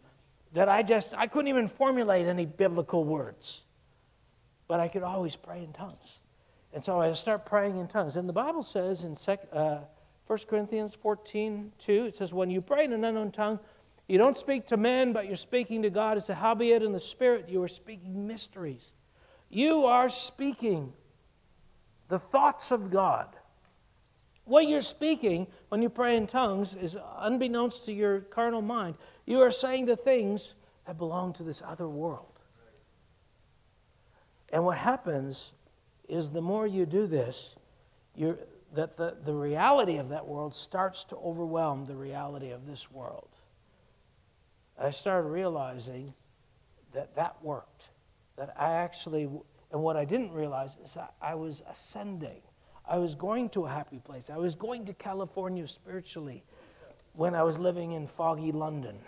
that I just, I couldn't even formulate any biblical words. But I could always pray in tongues. And so I start praying in tongues. And the Bible says in sec, uh, 1 Corinthians 14, 2, it says, When you pray in an unknown tongue, you don't speak to men, but you're speaking to God. It says, Howbeit in the Spirit, you are speaking mysteries. You are speaking the thoughts of God. What you're speaking when you pray in tongues is unbeknownst to your carnal mind. You are saying the things that belong to this other world. And what happens is the more you do this, that the, the reality of that world starts to overwhelm the reality of this world. I started realizing that that worked. That I actually, and what I didn't realize is that I was ascending. I was going to a happy place. I was going to California spiritually when I was living in foggy London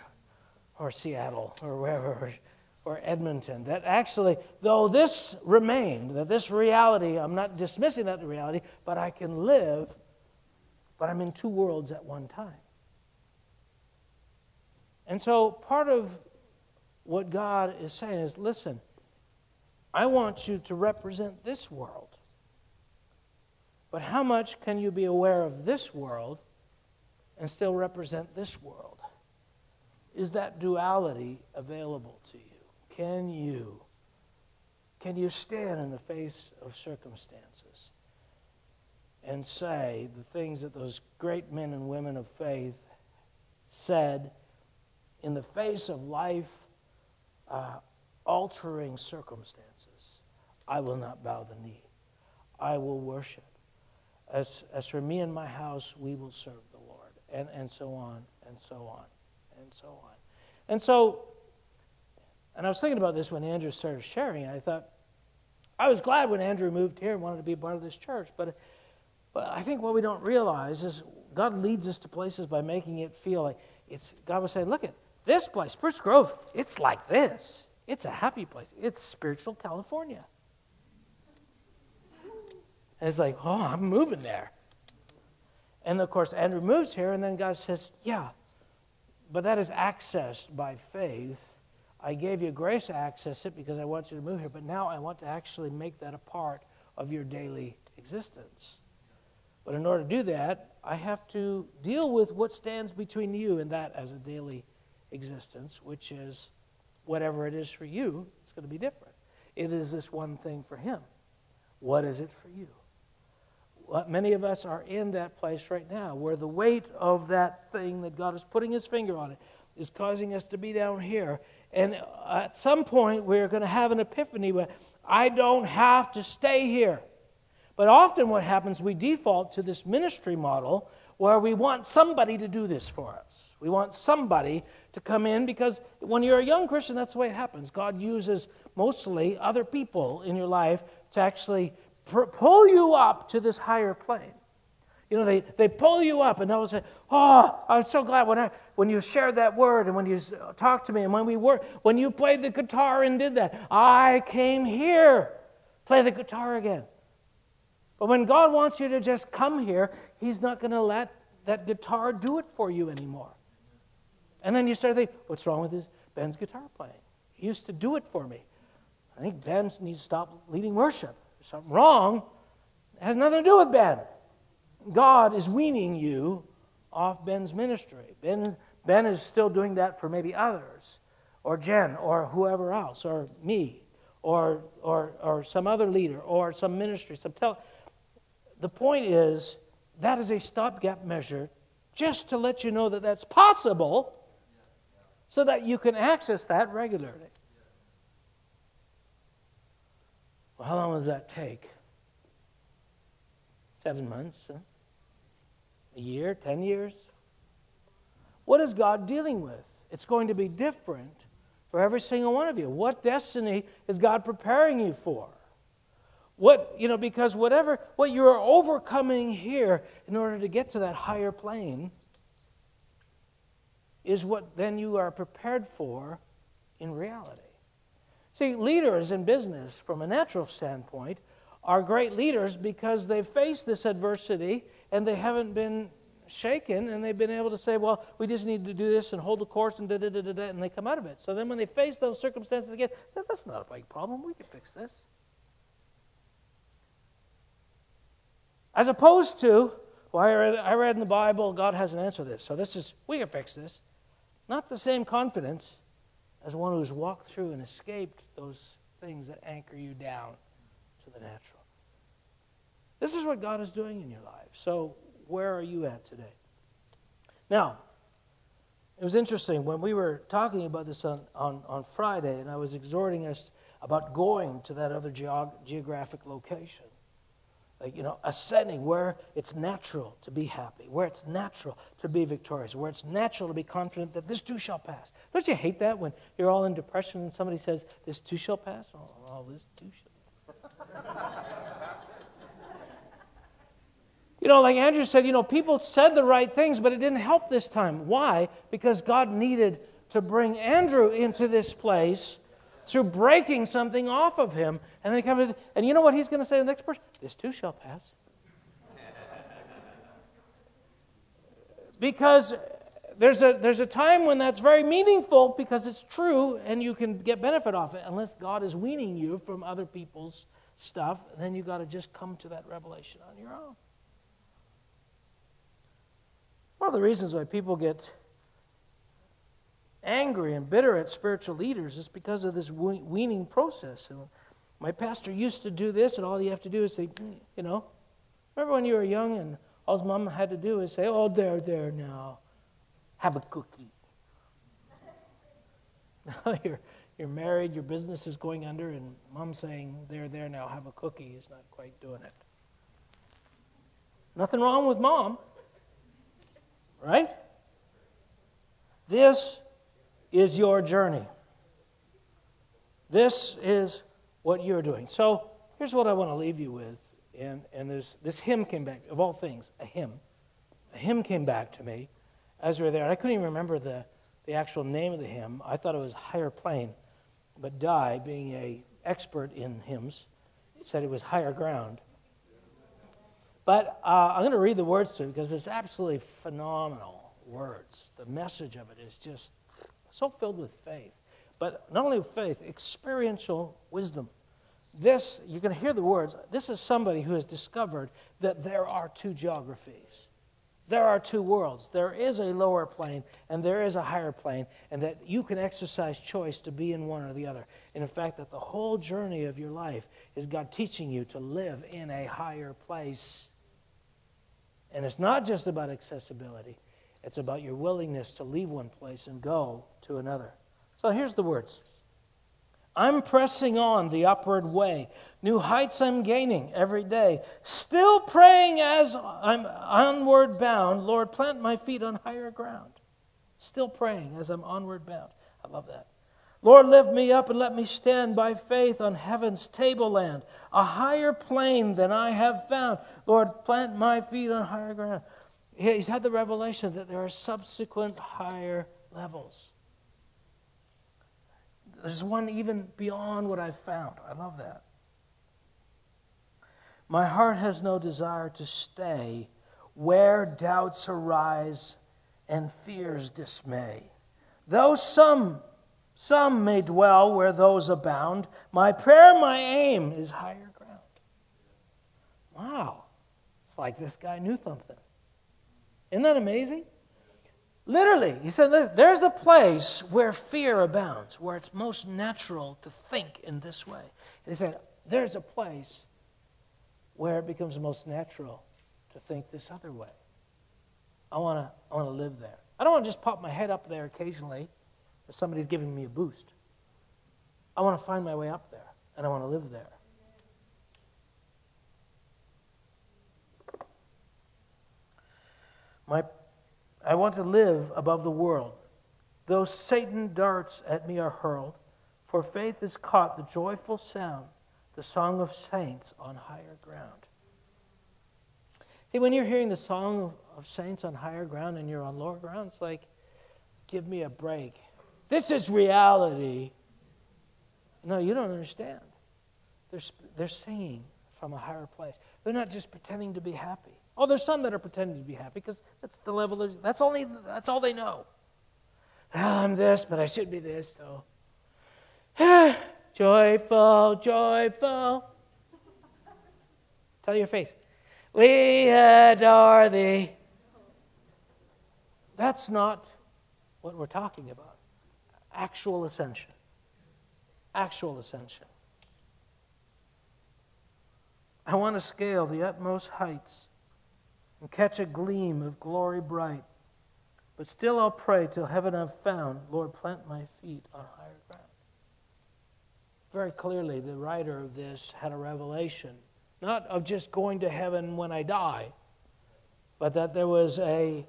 or Seattle or wherever, or Edmonton. That actually, though this remained, that this reality, I'm not dismissing that reality, but I can live, but I'm in two worlds at one time. And so part of what God is saying is listen, I want you to represent this world. But how much can you be aware of this world and still represent this world? Is that duality available to you? Can you can you stand in the face of circumstances and say the things that those great men and women of faith said in the face of life uh, altering circumstances, I will not bow the knee. I will worship. As, as for me and my house, we will serve the Lord. And, and so on, and so on, and so on. And so, and I was thinking about this when Andrew started sharing, I thought, I was glad when Andrew moved here and wanted to be part of this church, but, but I think what we don't realize is God leads us to places by making it feel like it's, God was saying, look at, this place, Spruce Grove, it's like this. It's a happy place. It's spiritual California. And it's like, oh, I'm moving there. And of course, Andrew moves here, and then God says, yeah, but that is accessed by faith. I gave you grace to access it because I want you to move here, but now I want to actually make that a part of your daily existence. But in order to do that, I have to deal with what stands between you and that as a daily existence, which is whatever it is for you, it's going to be different. It is this one thing for him. What is it for you? Many of us are in that place right now where the weight of that thing that God is putting his finger on it is causing us to be down here. And at some point, we're going to have an epiphany where I don't have to stay here. But often, what happens, we default to this ministry model where we want somebody to do this for us. We want somebody to come in because when you're a young Christian, that's the way it happens. God uses mostly other people in your life to actually pull you up to this higher plane. You know, they, they pull you up and they'll say, Oh, I'm so glad when, I, when you shared that word and when you talked to me and when we were, when you played the guitar and did that. I came here. Play the guitar again. But when God wants you to just come here, He's not going to let that guitar do it for you anymore. And then you start thinking, What's wrong with this? Ben's guitar playing? He used to do it for me. I think Ben needs to stop leading worship. There's something wrong. It has nothing to do with Ben. God is weaning you off Ben's ministry. Ben, ben is still doing that for maybe others, or Jen, or whoever else, or me, or, or, or some other leader, or some ministry. Some tel- the point is, that is a stopgap measure just to let you know that that's possible so that you can access that regularly. Well, how long does that take? Seven months? Huh? A year? Ten years? What is God dealing with? It's going to be different for every single one of you. What destiny is God preparing you for? What, you know, because whatever, what you're overcoming here in order to get to that higher plane is what then you are prepared for in reality. See, leaders in business, from a natural standpoint, are great leaders because they've faced this adversity and they haven't been shaken and they've been able to say, well, we just need to do this and hold the course and da da da da da, and they come out of it. So then when they face those circumstances again, that's not a big problem. We can fix this. As opposed to, well, I read, I read in the Bible, God has an answer to this. So this is, we can fix this. Not the same confidence as one who's walked through and escaped those things that anchor you down to the natural. This is what God is doing in your life. So, where are you at today? Now, it was interesting when we were talking about this on, on, on Friday, and I was exhorting us about going to that other geog- geographic location you know, ascending where it's natural to be happy, where it's natural to be victorious, where it's natural to be confident that this too shall pass. Don't you hate that when you're all in depression and somebody says, This too shall pass? Oh, oh this too shall. [laughs] you know, like Andrew said, you know, people said the right things, but it didn't help this time. Why? Because God needed to bring Andrew into this place through breaking something off of him. And then comes, and you know what he's going to say to the next person? This too shall pass. because there's a, there's a time when that's very meaningful because it's true and you can get benefit off it. Unless God is weaning you from other people's stuff, then you've got to just come to that revelation on your own. One of the reasons why people get angry and bitter at spiritual leaders is because of this weaning process. And my pastor used to do this, and all you have to do is say, mm, you know, remember when you were young and all mom had to do is say, oh, there, there now, have a cookie. Now [laughs] you're, you're married, your business is going under, and mom saying, there, there now, have a cookie is not quite doing it. Nothing wrong with mom, right? This is your journey. This is what you're doing. So here's what I want to leave you with. And, and this, this hymn came back, of all things, a hymn. A hymn came back to me as we were there. And I couldn't even remember the, the actual name of the hymn. I thought it was Higher Plane. But Di, being a expert in hymns, said it was Higher Ground. But uh, I'm going to read the words to you because it's absolutely phenomenal words. The message of it is just so filled with faith. But not only faith, experiential wisdom. This, you're going to hear the words. This is somebody who has discovered that there are two geographies. There are two worlds. There is a lower plane and there is a higher plane, and that you can exercise choice to be in one or the other. And in fact, that the whole journey of your life is God teaching you to live in a higher place. And it's not just about accessibility, it's about your willingness to leave one place and go to another. So here's the words I'm pressing on the upward way. New heights I'm gaining every day. Still praying as I'm onward bound. Lord, plant my feet on higher ground. Still praying as I'm onward bound. I love that. Lord, lift me up and let me stand by faith on heaven's tableland, a higher plane than I have found. Lord, plant my feet on higher ground. He's had the revelation that there are subsequent higher levels. There's one even beyond what I've found. I love that. My heart has no desire to stay where doubts arise and fears dismay. Though some some may dwell where those abound. My prayer, my aim is higher ground. Wow. It's like this guy knew something. Isn't that amazing? Literally, he said, there's a place where fear abounds, where it's most natural to think in this way. And he said, there's a place where it becomes most natural to think this other way. I want to I wanna live there. I don't want to just pop my head up there occasionally somebody's giving me a boost. I want to find my way up there, and I want to live there. My, I want to live above the world. Though Satan darts at me are hurled, for faith has caught the joyful sound, the song of saints on higher ground. See, when you're hearing the song of saints on higher ground and you're on lower ground, it's like, give me a break. This is reality. No, you don't understand. They're, they're singing from a higher place. They're not just pretending to be happy. Oh, there's some that are pretending to be happy because that's the level. Of, that's only that's all they know. Well, I'm this, but I should be this. So, [sighs] joyful, joyful. Tell your face, we adore thee. That's not what we're talking about actual ascension. Actual ascension. I want to scale the utmost heights and catch a gleam of glory bright. But still I'll pray till heaven I've found. Lord, plant my feet on higher ground. Very clearly, the writer of this had a revelation, not of just going to heaven when I die, but that there was a,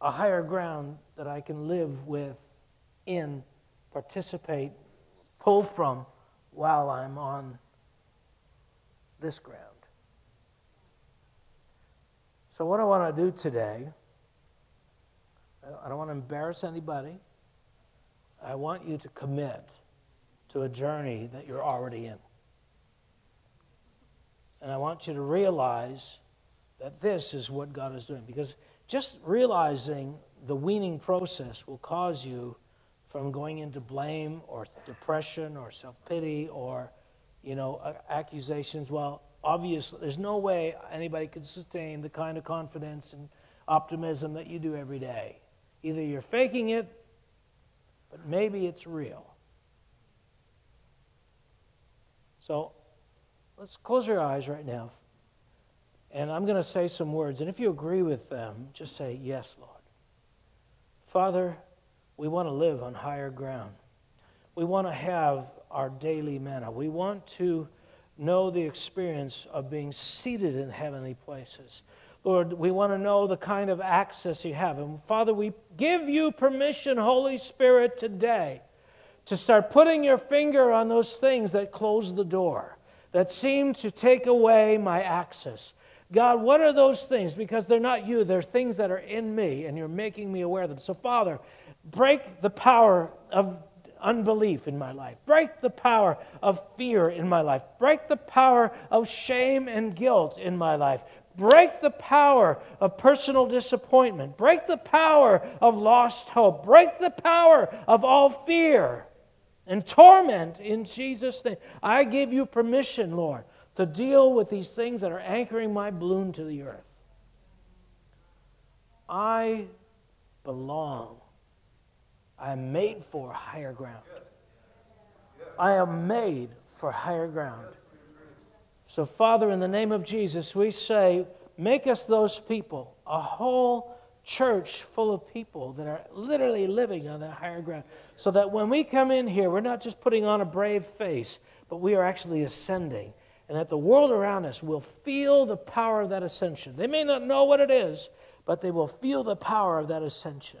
a higher ground that I can live with in, participate, pull from while I'm on this ground. So, what I want to do today, I don't want to embarrass anybody. I want you to commit to a journey that you're already in. And I want you to realize that this is what God is doing. Because just realizing the weaning process will cause you from going into blame or depression or self pity or, you know, accusations. Well, obviously, there's no way anybody could sustain the kind of confidence and optimism that you do every day. Either you're faking it, but maybe it's real. So let's close your eyes right now. And I'm going to say some words. And if you agree with them, just say, Yes, Lord. Father, we want to live on higher ground. We want to have our daily manna. We want to know the experience of being seated in heavenly places. Lord, we want to know the kind of access you have. And Father, we give you permission, Holy Spirit, today to start putting your finger on those things that close the door, that seem to take away my access. God, what are those things? Because they're not you, they're things that are in me, and you're making me aware of them. So, Father, break the power of unbelief in my life. Break the power of fear in my life. Break the power of shame and guilt in my life. Break the power of personal disappointment. Break the power of lost hope. Break the power of all fear and torment in Jesus' name. I give you permission, Lord, to deal with these things that are anchoring my balloon to the earth. I belong I am made for higher ground. I am made for higher ground. So, Father, in the name of Jesus, we say, make us those people, a whole church full of people that are literally living on that higher ground. So that when we come in here, we're not just putting on a brave face, but we are actually ascending. And that the world around us will feel the power of that ascension. They may not know what it is, but they will feel the power of that ascension.